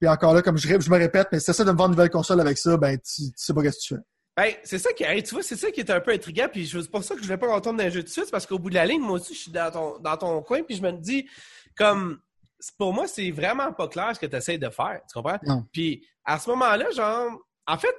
Puis encore là, comme je, je me répète, mais si t'essaies de me vendre une nouvelle console avec ça, ben tu, tu sais pas qu'est-ce que tu fais. Ben, c'est ça qui, hey, tu vois, c'est ça qui est un peu intriguant, puis c'est pour ça que je voulais pas qu'on tombe dans un jeu de suite, parce qu'au bout de la ligne, moi aussi, je suis dans ton, dans ton coin, puis je me dis, comme, pour moi, c'est vraiment pas clair ce que tu essaies de faire, tu comprends? Non. Puis, à ce moment-là, genre, en fait,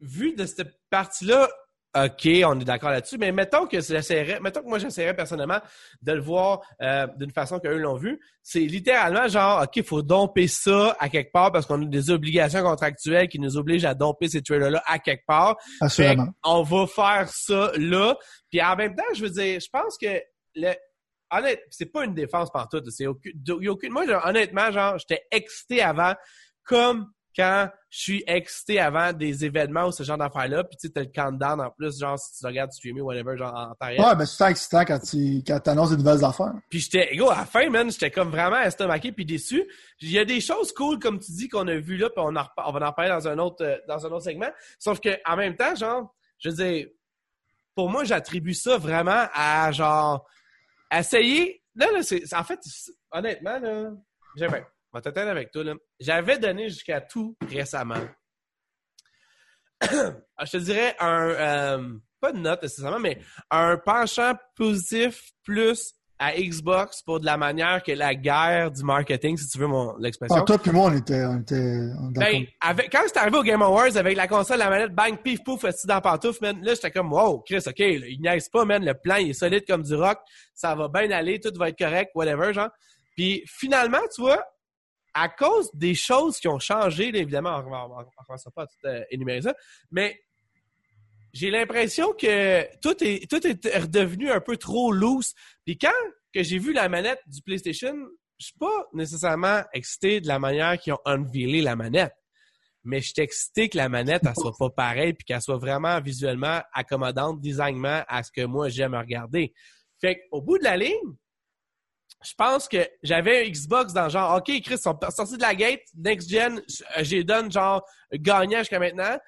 vu de cette partie-là, OK, on est d'accord là-dessus, mais mettons que j'essaierais, mettons que moi j'essaierais personnellement de le voir euh, d'une façon qu'eux l'ont vu. C'est littéralement genre, OK, il faut domper ça à quelque part parce qu'on a des obligations contractuelles qui nous obligent à domper ces trailers-là à quelque part. Assurément. on va faire ça là. Puis en même temps, je veux dire, je pense que le. Honnête, c'est pas une défense partout. C'est aucune, il y a aucune- moi, genre, honnêtement, genre, j'étais excité avant, comme quand je suis excité avant des événements ou ce genre d'affaires-là. Puis tu sais, t'as le countdown en plus, genre, si tu regardes streamer ou whatever, genre, en temps réel. Ouais, mais c'est tant excitant quand tu quand annonces des nouvelles affaires. Puis j'étais, gros, à la fin, man, j'étais comme vraiment estomaqué puis déçu. Il y a des choses cool, comme tu dis, qu'on a vues là, puis on, en repa- on va en parler dans un autre, euh, dans un autre segment. Sauf que, en même temps, genre, je veux dire, pour moi, j'attribue ça vraiment à, genre, essayer. Là, là, c'est, en fait, honnêtement, là, j'avais, je vais t'attendre avec toi, là. J'avais donné jusqu'à tout récemment. Ah, je te dirais un, euh, pas de note nécessairement, mais un penchant positif plus à Xbox pour de la manière que la guerre du marketing, si tu veux mon l'expression. Ah, toi puis moi, on était, on était on. Ben, avec, quand c'est arrivé au Game Awards avec la console, la manette, bang, pif, pouf, assis dans la pantoufle, man, là, j'étais comme, wow, Chris, OK, là, il niaise pas, man, le plan, il est solide comme du rock, ça va bien aller, tout va être correct, whatever, genre. Puis finalement, tu vois, à cause des choses qui ont changé, évidemment, on ne commencera pas à tout euh, énumérer ça, mais j'ai l'impression que tout est, tout est redevenu un peu trop loose. Puis quand que j'ai vu la manette du PlayStation, je suis pas nécessairement excité de la manière qu'ils ont unveilé la manette. Mais je suis excité que la manette, elle soit pas pareille puis qu'elle soit vraiment visuellement accommodante, designement à ce que moi j'aime regarder. Fait qu'au bout de la ligne, je pense que j'avais un Xbox dans genre, OK, Chris, ils sont sortis de la gate, next gen, j'ai donne genre gagnant jusqu'à maintenant.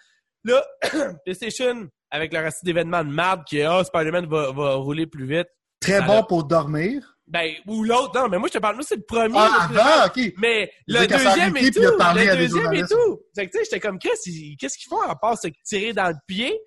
Là, PlayStation, avec le reste d'événements de marde qui est, ah, Spider-Man va, va rouler plus vite. Très ça bon pour dormir. Ben, ou l'autre, non, mais moi, je te parle, moi, c'est le premier. Ah, avant, ok. mais le deuxième et tout, le deuxième et tout. Fait que, tu sais, j'étais comme, Chris, qu'est-ce qu'ils font à part se tirer dans le pied?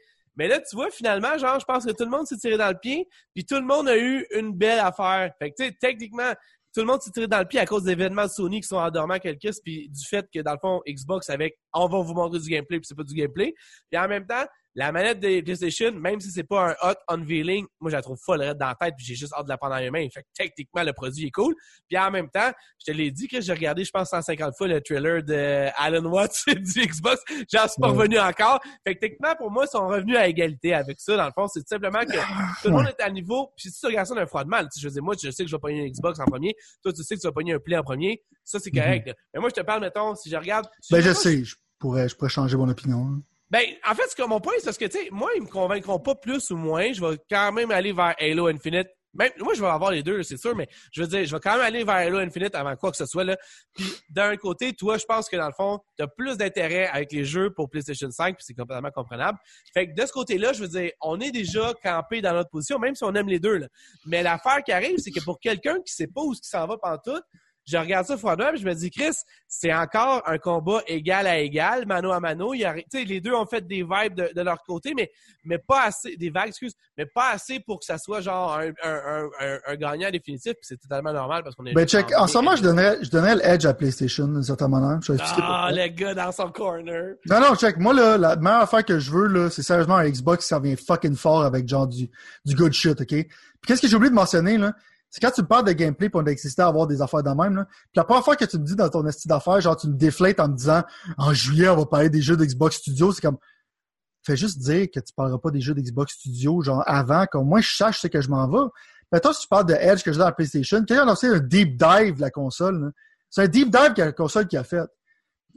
Mais là, tu vois, finalement, genre, je pense que tout le monde s'est tiré dans le pied, puis tout le monde a eu une belle affaire. Fait que, tu sais, techniquement, tout le monde s'est tiré dans le pied à cause d'événements de Sony qui sont endormants quelques puis du fait que, dans le fond, Xbox avec, on va vous montrer du gameplay, puis c'est pas du gameplay. Puis en même temps, la manette des PlayStation, même si c'est pas un hot unveiling, moi, je la trouve folle dans la tête, puis j'ai juste hâte de la prendre dans les mains. Fait que techniquement, le produit est cool. Puis en même temps, je te l'ai dit que j'ai regardé, je pense, 150 fois le trailer de Alan Watts du Xbox. J'en suis pas revenu encore. Fait que techniquement, pour moi, ils sont revenus à égalité avec ça. Dans le fond, c'est simplement que tout le monde est à niveau. Puis si tu regardes ça d'un froid de mal, tu sais, je veux dire, moi, je sais que je vais pogner une Xbox en premier. Toi, tu sais que tu vas pogner un Play en premier. Ça, c'est correct. là. Mais moi, je te parle, mettons, si je regarde... si Ben, je moi, sais, je pourrais, je pourrais changer mon opinion. Ben, en fait, ce que mon point, c'est parce que, tu sais, moi, ils me convaincront pas plus ou moins. Je vais quand même aller vers Halo Infinite Même, moi, je vais avoir les deux, c'est sûr, mais je veux dire, je vais quand même aller vers Halo Infinite avant quoi que ce soit. Là. Puis d'un côté, toi, je pense que dans le fond, tu as plus d'intérêt avec les jeux pour PlayStation 5, puis c'est complètement comprenable. Fait que de ce côté-là, je veux dire, on est déjà campé dans notre position, même si on aime les deux. Là. Mais l'affaire qui arrive, c'est que pour quelqu'un qui sait pas où s'en va pendant tout, je regarde ça froidement, je me dis, Chris, c'est encore un combat égal à égal, mano à mano. Il y les deux ont fait des vibes de, leur côté, mais, mais pas assez, des vagues, excuse, mais pas assez pour que ça soit genre un, un, un, un gagnant définitif, c'est totalement normal parce qu'on est. Ben, check, en ce moment, je donnerais, je donnerais l'edge à PlayStation, d'une certaine manière. ah, le gars dans son corner. Non, non, check, moi, là, la meilleure affaire que je veux, là, c'est sérieusement un Xbox qui vient fucking fort avec genre du, du good shit, ok? Puis qu'est-ce que j'ai oublié de mentionner, là? C'est quand tu me parles de gameplay pour exister à avoir des affaires de même, là. Puis la première fois que tu me dis dans ton style d'affaires, genre tu me déflates en me disant en juillet, on va parler des jeux d'Xbox Studio, c'est comme fais juste dire que tu parleras pas des jeux d'Xbox Studio, genre avant, comme moi je sache ce que je m'en vais. toi, si tu parles de Edge que j'ai dans la PlayStation, quelqu'un a lancé un deep dive la console. C'est un deep dive que la console qui a fait.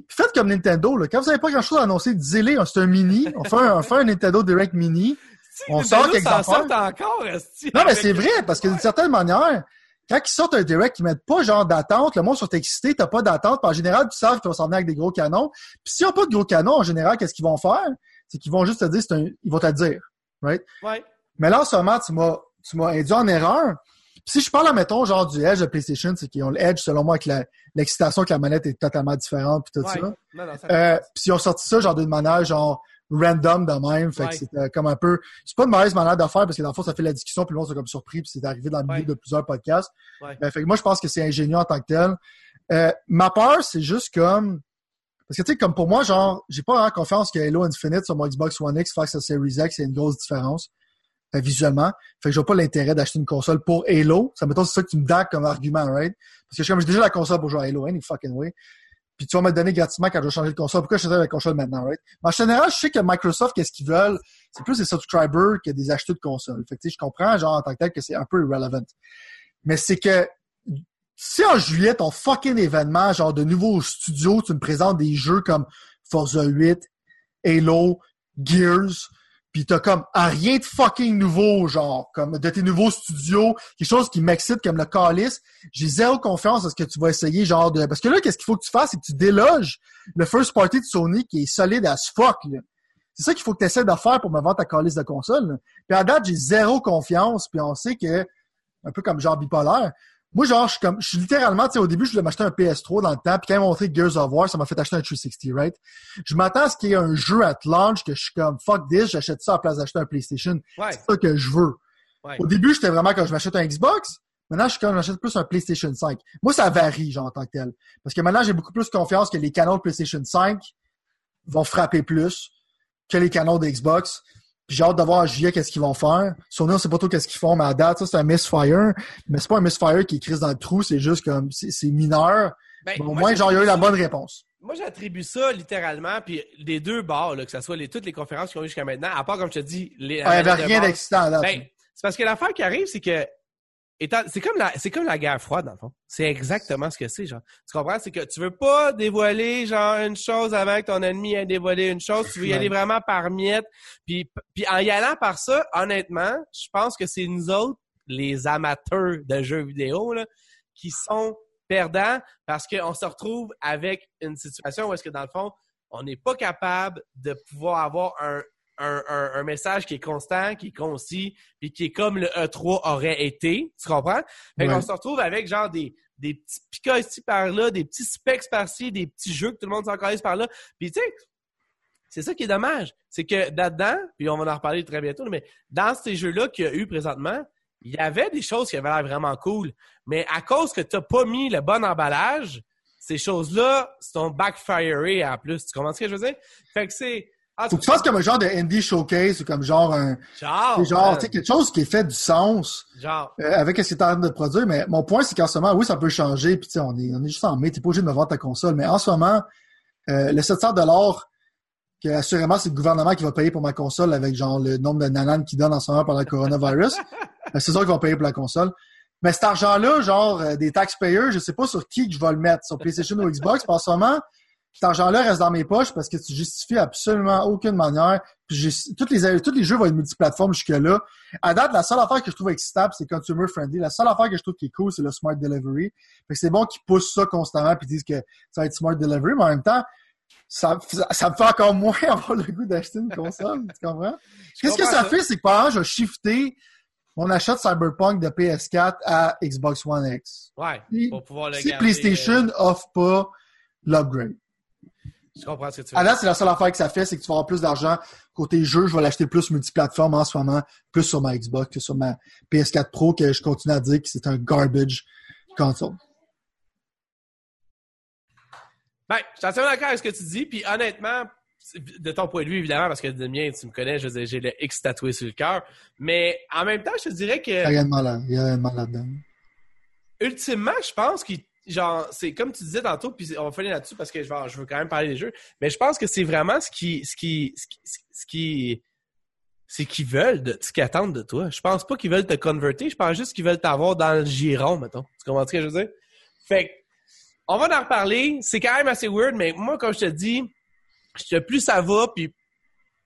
faites comme Nintendo, là. Quand vous n'avez pas grand-chose à annoncer, disez-les, c'est un mini. On fait un, on fait un Nintendo Direct Mini on sort quelques affaires. encore, non, mais c'est vrai, parce que d'une certaine manière, quand ils sortent un direct, ils mettent pas genre d'attente, le monde sont excités, t'as pas d'attente, en général, tu sais qu'ils vont s'en venir avec des gros canons. Puis s'ils ont pas de gros canons, en général, qu'est-ce qu'ils vont faire? C'est qu'ils vont juste te dire, c'est un, ils vont te dire, right? Ouais. Mais là, en ce moment, tu m'as, tu m'as induit en erreur. Puis si je parle, mettons, genre du Edge de PlayStation, c'est qu'ils ont le Edge, selon moi, avec l'excitation que la manette est totalement différente, puis tout ça. euh, puis ils ont sorti ça, genre d'une manière, genre, random de même. Fait que c'était comme un peu. C'est pas une mauvaise manière de faire parce que dans le fond, ça fait la discussion, puis le monde sont comme surpris, puis c'est arrivé dans le milieu de plusieurs podcasts. Ben, fait que moi, je pense que c'est ingénieux en tant que tel. Euh, ma peur, c'est juste comme. Parce que tu sais, comme pour moi, genre, j'ai pas vraiment confiance que Halo Infinite sur mon Xbox One X fasse sa Series X, c'est une grosse différence euh, visuellement. Fait que j'ai pas l'intérêt d'acheter une console pour Halo. Ça me c'est ça que tu me donnes comme argument, right? Parce que comme j'ai déjà la console pour jouer à Halo, any fucking way puis tu vas me donner gratuitement quand je vais changer de console. Pourquoi je choisirais la console maintenant, right? Mais en général, je sais que Microsoft, qu'est-ce qu'ils veulent? C'est plus des subscribers que des acheteurs de consoles. Fait que, je comprends, genre, en tant que tel, que c'est un peu irrelevant. Mais c'est que, si en juillet, ton fucking événement, genre de nouveaux studios, tu me présentes des jeux comme Forza 8, Halo, Gears, pis t'as comme rien de fucking nouveau, genre, comme de tes nouveaux studios, quelque chose qui m'excite comme le Calice. J'ai zéro confiance à ce que tu vas essayer, genre de. Parce que là, qu'est-ce qu'il faut que tu fasses, c'est que tu déloges le first party de Sony qui est solide as fuck. Là. C'est ça qu'il faut que tu essaies de faire pour me vendre ta calice de console. Puis à date, j'ai zéro confiance, puis on sait que, un peu comme genre bipolaire, moi, genre, je suis comme, je suis littéralement, tu sais, au début, je voulais m'acheter un PS3 dans le temps, puis quand ils m'ont montré Gears of War, ça m'a fait acheter un 360, right? Je m'attends à ce qu'il y ait un jeu at launch que je suis comme, fuck this, j'achète ça à la place d'acheter un PlayStation. C'est ça que je veux. Au début, j'étais vraiment quand je m'achète un Xbox. Maintenant, je suis comme, j'achète plus un PlayStation 5. Moi, ça varie, genre, en tant que tel. Parce que maintenant, j'ai beaucoup plus confiance que les canons de PlayStation 5 vont frapper plus que les canons de Xbox. Puis j'ai hâte de voir en juillet qu'est-ce qu'ils vont faire. Sony, on sait pas trop qu'est-ce qu'ils font, mais à date, ça, c'est un misfire. Mais c'est pas un misfire qui crise dans le trou, c'est juste comme, c'est mineur. Ben, au moins, genre, il y a eu la bonne réponse. Moi, j'attribue ça littéralement, puis les deux bords, là, que ce soit les, toutes les conférences qui ont eu jusqu'à maintenant, à part, comme je te dis, les. Ah, il n'y avait rien d'excitant là. Ben, c'est parce que l'affaire qui arrive, c'est que c'est comme la c'est comme la guerre froide dans le fond. C'est exactement ce que c'est genre. Tu comprends? C'est que tu veux pas dévoiler genre une chose avant que ton ennemi ait dévoilé une chose, tu veux y aller vraiment par miettes. Puis puis en y allant par ça, honnêtement, je pense que c'est nous autres les amateurs de jeux vidéo là qui sont perdants parce qu'on se retrouve avec une situation où est-ce que dans le fond, on n'est pas capable de pouvoir avoir un un, message qui est constant, qui est concis, puis qui est comme le E3 aurait été. Tu comprends? Fait qu'on se retrouve avec genre des, des petits picots ici par là, des petits specs par-ci, des petits jeux que tout le monde s'en par là. Puis tu sais, c'est ça qui est dommage. C'est que là-dedans, puis on va en reparler très bientôt, mais dans ces jeux-là qu'il y a eu présentement, il y avait des choses qui avaient l'air vraiment cool. Mais à cause que tu n'as pas mis le bon emballage, ces choses-là sont backfirées en plus. Tu comprends ce que je veux dire? Fait que c'est ah, Faut que tu fasses comme un genre de indie showcase ou comme genre un. Genre. genre tu sais, quelque chose qui est fait du sens. Genre. Euh, avec ce que tu en train de produire. Mais mon point, c'est qu'en ce moment, oui, ça peut changer. Puis tu sais, on est, on est juste en mai. T'es pas obligé de me vendre ta console. Mais en ce moment, euh, le 700 que assurément, c'est le gouvernement qui va payer pour ma console avec genre le nombre de nananes qui donne en ce moment par le coronavirus. Ben, c'est ça qu'ils vont payer pour la console. Mais cet argent-là, genre euh, des taxpayers, je sais pas sur qui que je vais le mettre, sur PlayStation ou Xbox. En ce moment, cet argent-là reste dans mes poches parce que tu justifies absolument aucune manière. Puis tous les, tous les jeux vont être multiplateformes jusque-là. À date, la seule affaire que je trouve excitable, c'est consumer friendly. La seule affaire que je trouve qui est cool, c'est le smart delivery. Fait que c'est bon qu'ils poussent ça constamment puis disent que ça va être smart delivery, mais en même temps, ça, ça, me fait encore moins avoir le goût d'acheter une console. tu comprends? Qu'est-ce que ça, fait, c'est que par exemple, je vais shifter mon achat de Cyberpunk de PS4 à Xbox One X. Ouais, pour pouvoir le Si PlayStation euh, offre pas l'upgrade. Je comprends ce que tu veux dire. c'est la seule affaire que ça fait, c'est que tu vas avoir plus d'argent. Côté jeu, je vais l'acheter plus multiplateforme en ce moment, plus sur ma Xbox que sur ma PS4 Pro, que je continue à dire que c'est un garbage console. Ben, je suis entièrement d'accord avec ce que tu dis, puis honnêtement, de ton point de vue, évidemment, parce que de mien, tu me connais, j'ai le X tatoué sur le cœur, mais en même temps, je te dirais que... Il y a rien de mal, il y a rien de mal là-dedans. Ultimement, je pense qu'il genre, c'est comme tu disais tantôt, puis on va finir là-dessus parce que je veux quand même parler des jeux, mais je pense que c'est vraiment ce qui, ce qui, ce qui, c'est qu'ils veulent, de, ce qu'ils attendent de toi. Je pense pas qu'ils veulent te convertir, je pense juste qu'ils veulent t'avoir dans le giron, mettons. Tu comprends ce que je veux dire? Fait on va en reparler. C'est quand même assez weird, mais moi, comme je te dis, plus ça va, puis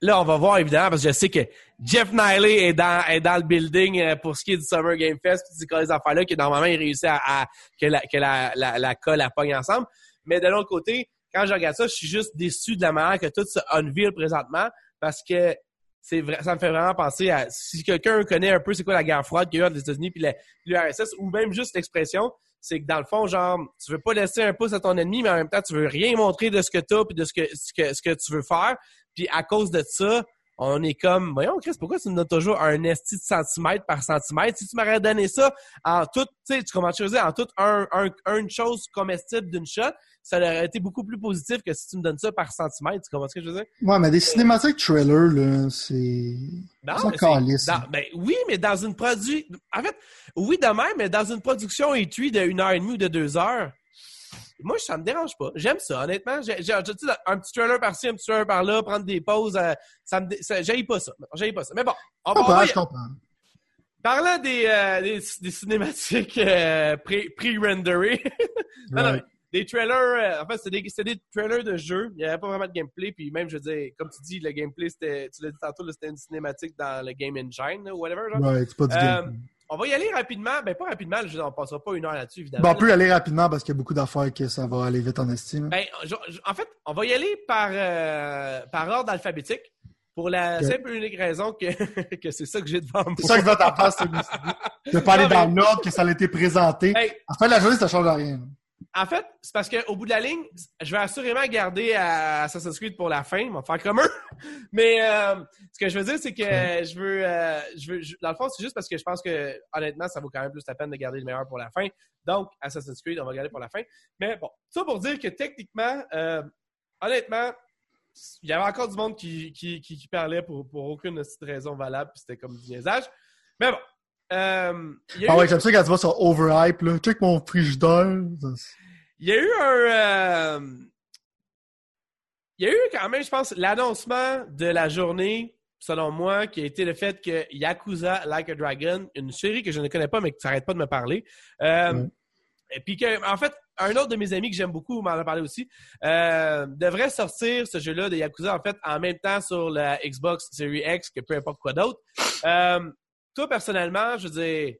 Là, on va voir évidemment parce que je sais que Jeff Niley est dans, est dans le building euh, pour ce qui est du Summer Game Fest, puis ces les affaires-là, que normalement, il réussit à, à que, la, que la, la, la colle la pogne ensemble. Mais de l'autre côté, quand je regarde ça, je suis juste déçu de la manière que tout se unveil présentement parce que c'est vrai, ça me fait vraiment penser à si quelqu'un connaît un peu c'est quoi la guerre froide qu'il y a eu les États-Unis puis l'URSS ou même juste l'expression, c'est que dans le fond, genre, tu veux pas laisser un pouce à ton ennemi, mais en même temps, tu veux rien montrer de ce que tu as puis de ce que, ce que, ce que tu veux faire. Puis à cause de ça, on est comme, voyons, Chris, pourquoi tu nous donnes toujours un esti de centimètre par centimètre? Si tu m'aurais donné ça en tout, tu sais, tu commences à dire, en tout un, un, une chose comestible d'une shot, ça aurait été beaucoup plus positif que si tu me donnes ça par centimètre. Tu comprends ce que je veux dire? Ouais, mais des cinématiques trailers, là, c'est. Non, c'est ben, oui, mais dans une production. En fait, oui, de même, mais dans une production étui de une heure et demie ou de deux heures, moi, ça me dérange pas. J'aime ça, honnêtement. J'ai, un petit trailer par-ci, un petit trailer par-là, prendre des pauses, euh, ça me, j'aille pas ça. J'aille pas ça. Mais bon, on va. Je comprends. Parlant des, euh, des, cinématiques euh, pré-renderées, des trailers, en fait, c'était des, des, trailers de jeu. Il n'y avait pas vraiment de gameplay. Puis même, je veux dire, comme tu dis, le gameplay, c'était, tu l'as dit tantôt, c'était une cinématique dans le Game Engine, ou whatever. Genre. Ouais, c'est pas du gameplay. On va y aller rapidement. Ben, pas rapidement, je, on passera pas une heure là-dessus, évidemment. Ben, on peut y aller rapidement parce qu'il y a beaucoup d'affaires que ça va aller vite en estime. Ben, en fait, on va y aller par, euh, par ordre alphabétique. Pour la simple et unique raison que, que c'est ça que j'ai devant moi. C'est ça que je vais t'en passer. Je vais pas aller dans l'ordre que ça a été présenté. En fait, la journée, ça change rien. En fait, c'est parce qu'au bout de la ligne, je vais assurément garder Assassin's Creed pour la fin, va faire comme eux. Mais euh, ce que je veux dire, c'est que je veux, euh, je veux dans le fond, c'est juste parce que je pense que honnêtement, ça vaut quand même plus la peine de garder le meilleur pour la fin. Donc, Assassin's Creed, on va garder pour la fin. Mais bon, ça pour dire que techniquement, euh, honnêtement, il y avait encore du monde qui, qui, qui, parlait pour, pour aucune raison valable, puis c'était comme du niaisage. Mais bon, euh, ah ouais, j'aime ça quand tu vas sur Overhype, là. Check mon frigidaire. Il y a eu un. Euh, il y a eu quand même, je pense, l'annoncement de la journée, selon moi, qui a été le fait que Yakuza Like a Dragon, une série que je ne connais pas, mais qui n'arrête pas de me parler. Euh, et puis que, en fait, un autre de mes amis que j'aime beaucoup m'en a parlé aussi, devrait sortir ce jeu-là de Yakuza, en fait, en même temps sur la Xbox Series X que peu importe quoi d'autre toi, personnellement, je veux dire,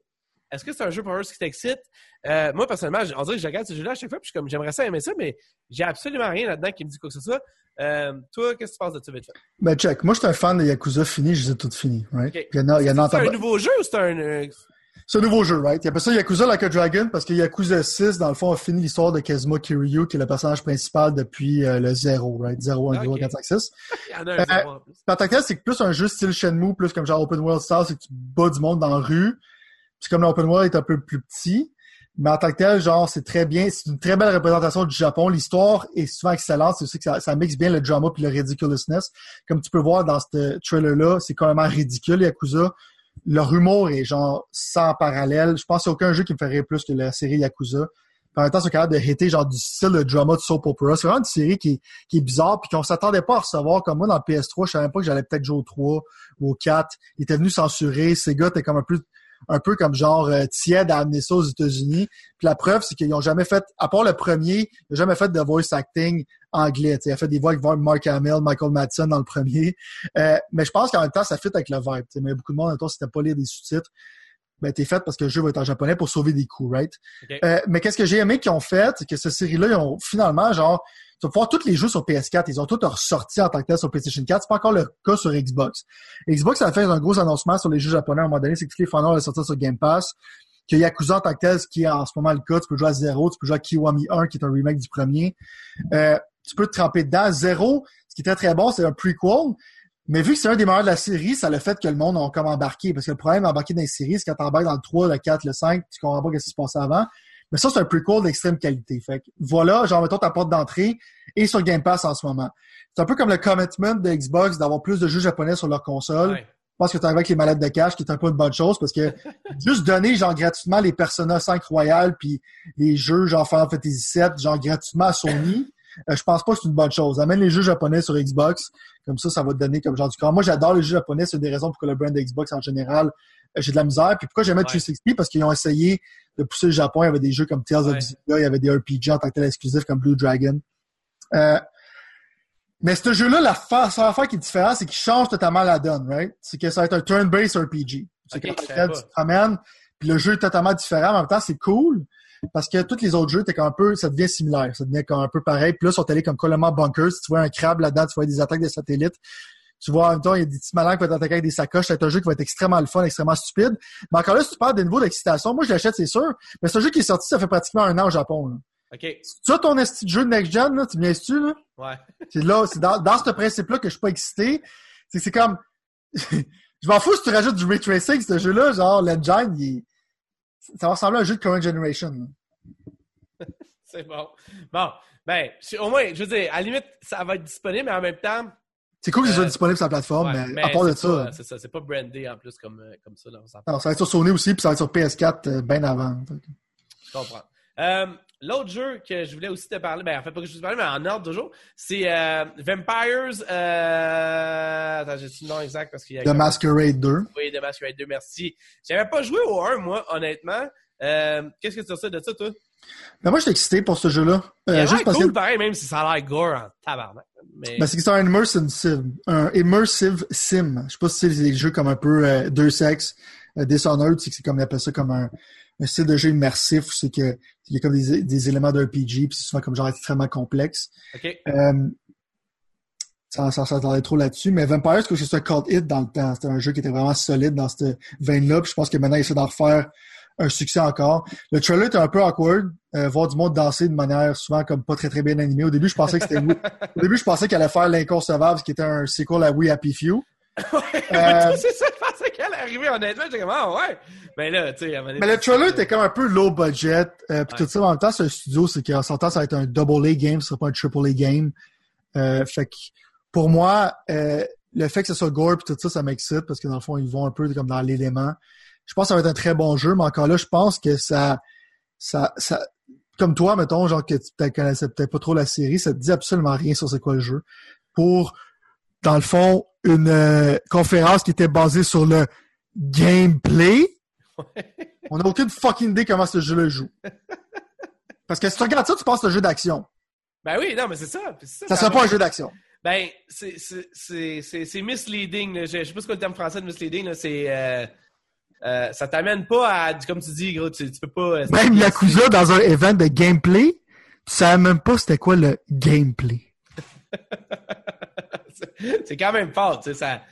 est-ce que c'est un jeu pour eux qui t'excite? Euh, moi, personnellement, on dirait que je regarde ce jeu-là à chaque fois, puis je comme, j'aimerais ça aimer ça, mais j'ai absolument rien là-dedans qui me dit quoi que ce soit. Euh, toi, qu'est-ce que tu penses de ça, vite fait? Ben, check. Moi, je suis un fan de Yakuza fini, je les ai toutes finis, right? Okay. c'est un nouveau jeu ou c'est un... Euh, un nouveau jeu, right? Il appelle ça Yakuza Like a Dragon parce que Yakuza 6, dans le fond, a fini l'histoire de Kazuma Kiryu, qui est le personnage principal depuis euh, le 0, right? 0, 1, 0, 4, 5, 6. Il y en a un euh, en plus. c'est plus un jeu style Shenmue, plus comme genre Open World style, c'est que tu bats du monde dans la rue. Puis comme l'Open World est un peu plus petit, mais en tant que tel, genre, c'est très bien, c'est une très belle représentation du Japon. L'histoire est souvent excellente. C'est aussi que ça, ça, mixe bien le drama puis le ridiculousness. Comme tu peux voir dans ce trailer-là, c'est quand même ridicule, Yakuza leur humour est genre sans parallèle. Je pense qu'il n'y a aucun jeu qui me ferait plus que la série Yakuza. en même temps, c'est capable de hater genre du style de drama de soap opera. C'est vraiment une série qui, est bizarre puis qu'on s'attendait pas à recevoir. Comme moi, dans le PS3, je savais pas que j'allais peut-être jouer au 3 ou au 4. Il était venu censurer. Sega était comme un peu un peu comme genre euh, tiède à amener ça aux États-Unis. Puis la preuve, c'est qu'ils n'ont jamais fait, à part le premier, ils n'ont jamais fait de voice acting anglais. il a fait des voix avec Mark Hamill, Michael Madsen dans le premier. Euh, mais je pense qu'en même temps, ça fit avec le vibe. Mais beaucoup de monde, toi, si t'as pas lire des sous-titres, ben t'es fait parce que le jeu va être en japonais pour sauver des coups, right? Euh, mais qu'est-ce que j'ai aimé qu'ils ont fait, c'est que cette série-là, ils ont finalement, genre, tu vas pouvoir tous les jeux sur PS4, ils ont tous ressorti en tant que tel sur PlayStation 4. C'est pas encore le cas sur Xbox. Xbox a fait un gros annoncement sur les jeux japonais à un moment donné, c'est que tous les vont sortir sur Game Pass. Que Yakuza en tant que tel, ce qui est en ce moment le cas, tu peux jouer à Zero, tu peux jouer à Kiwami 1, qui est un remake du premier. Euh, tu peux te tremper dedans. Zero, ce qui est très très bon, c'est un prequel. Mais vu que c'est un des meilleurs de la série, ça le fait que le monde a comme embarqué. Parce que le problème d'embarquer dans les séries, c'est quand t'embarques dans le 3, le 4, le 5, tu comprends pas ce qui se passait avant. Mais ça, c'est un prequel d'extrême qualité. Fait que voilà, genre, mettons ta porte d'entrée et sur Game Pass en ce moment. C'est un peu comme le commitment de Xbox d'avoir plus de jeux japonais sur leur console. Je pense que tu avec les malades de cash, qui est un peu une bonne chose, parce que juste donner, genre, gratuitement les Persona 5 Royal, puis les jeux, genre, Final Fantasy 7, genre, gratuitement à Sony, je pense pas que c'est une bonne chose. Amène les jeux japonais sur Xbox, comme ça, ça va te donner comme genre du corps. Moi, j'adore les jeux japonais, c'est une des raisons pour que le brand de Xbox en général, euh, j'ai de la misère. Puis pourquoi j'aimais ouais. 360? Parce qu'ils ont essayé de pousser le Japon. Il y avait des jeux comme Tales of Zelda, il y avait des RPG en tant que tel exclusifs comme Blue Dragon. Euh, mais ce jeu-là, la seule affaire qui est différente, c'est qu'il change totalement la donne, right? C'est que ça va être un turn-based RPG. C'est okay, que tu te promènes, puis le jeu est totalement différent. En même temps, c'est cool parce que tous les autres jeux, t'es comme un peu, ça devient similaire, ça devient comme un peu pareil. Puis là, sont allés comme Colombo Bunkers. Si tu vois un crabe là-dedans, tu vois des attaques de satellites. Tu vois, en même temps, il y a des petits malins qui vont t'attaquer avec des sacoches. C'est un jeu qui va être extrêmement le fun, extrêmement stupide. Mais encore là, si tu parles des niveaux d'excitation, moi, je l'achète, c'est sûr. Mais un jeu qui est sorti, ça fait pratiquement un an au Japon. Là. OK. Ça, ton esti de jeu de next-gen, là, tu viens tu là? Ouais. C'est là, c'est dans, dans ce principe-là que je suis pas excité. C'est, c'est comme, je m'en fous si tu rajoutes du ray tracing, ce jeu-là, genre, l'engine, il ça va ressembler à un jeu de current generation. c'est bon. Bon, ben, au moins, je veux dire, à la limite, ça va être disponible, mais en même temps. C'est cool que ce soit disponible sur la plateforme, ouais, mais, à part de ça. C'est ça, c'est pas brandé en plus comme, comme ça. Là, non, ça va être sur Sony aussi, puis ça va être sur PS4 euh, bien avant. Je comprends. Euh, L'autre jeu que je voulais aussi te parler, ben en fait pas que je te parler, mais en ordre toujours, c'est euh, Vampires. Euh... Attends, j'ai le nom exact parce qu'il y a. The Masquerade 2. Oui, The Masquerade 2, merci. J'avais pas joué au 1, moi, honnêtement. Euh, Qu'est-ce que tu sais de ça, toi? Ben moi, j'étais excité pour ce jeu-là. Euh, juste parce cool, que... pareil, même si ça a l'air gore en tabarnak. Mais... Ben, c'est que c'est un immersive sim. Un immersive sim. Je sais pas si c'est des jeux comme un peu euh, deux sexes. Euh, Dishonored, c'est comme on appelle ça comme un, un style de jeu immersif. C'est que il y a comme des, des éléments d'un RPG, puis c'est souvent comme genre extrêmement complexe. OK. Euh, s'attendait trop là-dessus. Mais Vampire, c'est que c'est un cult hit dans le temps. C'était un jeu qui était vraiment solide dans cette veine-là. Puis je pense que maintenant, il essaie d'en refaire un succès encore. Le trailer était un peu awkward, euh, voir du monde danser de manière souvent comme pas très très bien animée. Au début, je pensais que c'était Au début, je pensais qu'elle allait faire l'inconcevable, qui était un sequel à We Happy Few. euh... c'est ça, arriver honnêtement. J'étais comme, ah ouais. Mais là, tu sais, Mais le trailer était comme un peu low budget. Euh, puis ouais. tout ça, en même temps, c'est un studio, c'est qu'en temps, ça va être un double A game, ce sera pas un triple A game. Euh, fait que, pour moi, euh, le fait que ce soit gore et tout ça, ça m'excite parce que dans le fond, ils vont un peu comme dans l'élément je pense que ça va être un très bon jeu, mais encore là, je pense que ça, ça, ça, comme toi, mettons, genre que tu connaissais peut-être pas trop la série, ça te dit absolument rien sur c'est quoi le jeu. Pour, dans le fond, une euh, conférence qui était basée sur le gameplay, on n'a aucune fucking idée comment ce jeu-là joue. Parce que si tu regardes ça, tu penses que c'est un jeu d'action. Ben oui, non, mais c'est ça. Ça, ça sera pas un jeu d'action. Ben, c'est misleading. Là. Je, je sais pas ce que le terme français de misleading, c'est... Euh euh, ça t'amène pas à, comme tu dis, gros, tu, tu peux pas. Euh, même Yakuza dans un event de gameplay, tu savais même pas c'était quoi le gameplay. c'est quand même fort, tu sais, ça,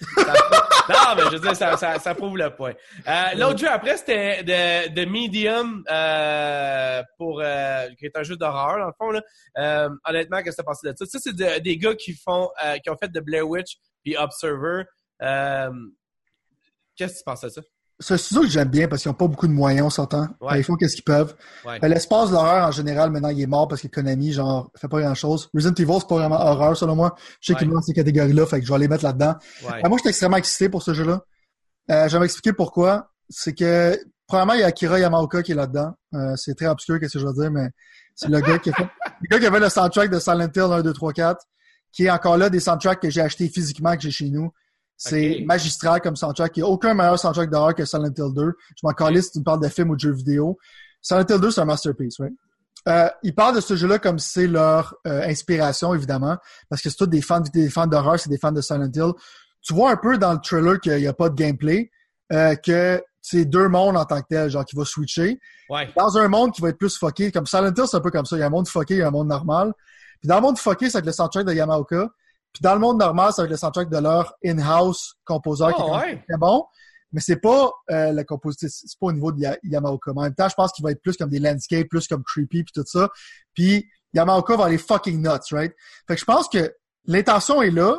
Non, mais je veux dire, ça, ça, prouve le point. Euh, L'autre jeu après, c'était de, de Medium euh, pour euh, qui est un jeu d'horreur, dans le fond. Là. Honnêtement, qu'est-ce que t'as pensé de ça? Ça, c'est de, des gars qui font qui ont fait de Blair Witch puis Observer. Qu'est-ce que tu penses de ça? C'est studio que j'aime bien parce qu'ils n'ont pas beaucoup de moyens, on s'entend. Ouais. Ils font qu'est-ce qu'ils peuvent. Ouais. Euh, l'espace d'horreur, en général, maintenant, il est mort parce que Konami, genre, fait pas grand-chose. Resident Evil, c'est pas vraiment horreur, selon moi. Je sais ouais. qu'ils dans ces catégories-là, fait que je vais les mettre là-dedans. Ouais. Euh, moi, j'étais extrêmement excité pour ce jeu-là. Euh, je vais m'expliquer pourquoi. C'est que, premièrement, il y a Akira Yamaoka qui est là-dedans. Euh, c'est très obscur, qu'est-ce que je veux dire, mais c'est le gars qui a fait, le gars qui avait le soundtrack de Silent Hill 1, 2, 3, 4, qui est encore là des soundtracks que j'ai achetés physiquement, que j'ai chez nous C'est magistral comme soundtrack. Il n'y a aucun meilleur soundtrack d'horreur que Silent Hill 2. Je m'en calisse si tu me parles de film ou de jeux vidéo. Silent Hill 2, c'est un masterpiece, oui. Euh, ils parlent de ce jeu-là comme c'est leur euh, inspiration, évidemment, parce que c'est tous des fans, des fans d'horreur, c'est des fans de Silent Hill. Tu vois un peu dans le trailer qu'il n'y a pas de gameplay, euh, que c'est deux mondes en tant que tel, genre qui va switcher. Ouais. Dans un monde qui va être plus fucké, comme Silent Hill, c'est un peu comme ça. Il y a un monde fucké, il y a un monde normal. Puis dans le monde fucké, c'est avec le soundtrack de Yamaoka. Puis dans le monde normal, c'est avec le soundtrack de leur in-house composeur qui est Oh, ouais. très bon. Mais c'est pas euh, le compositeur, c'est pas au niveau de Ya- Yamaoka. Mais en même temps, je pense qu'il va être plus comme des landscapes, plus comme creepy puis tout ça. Puis Yamaoka va aller fucking nuts, right? Fait que je pense que l'intention est là.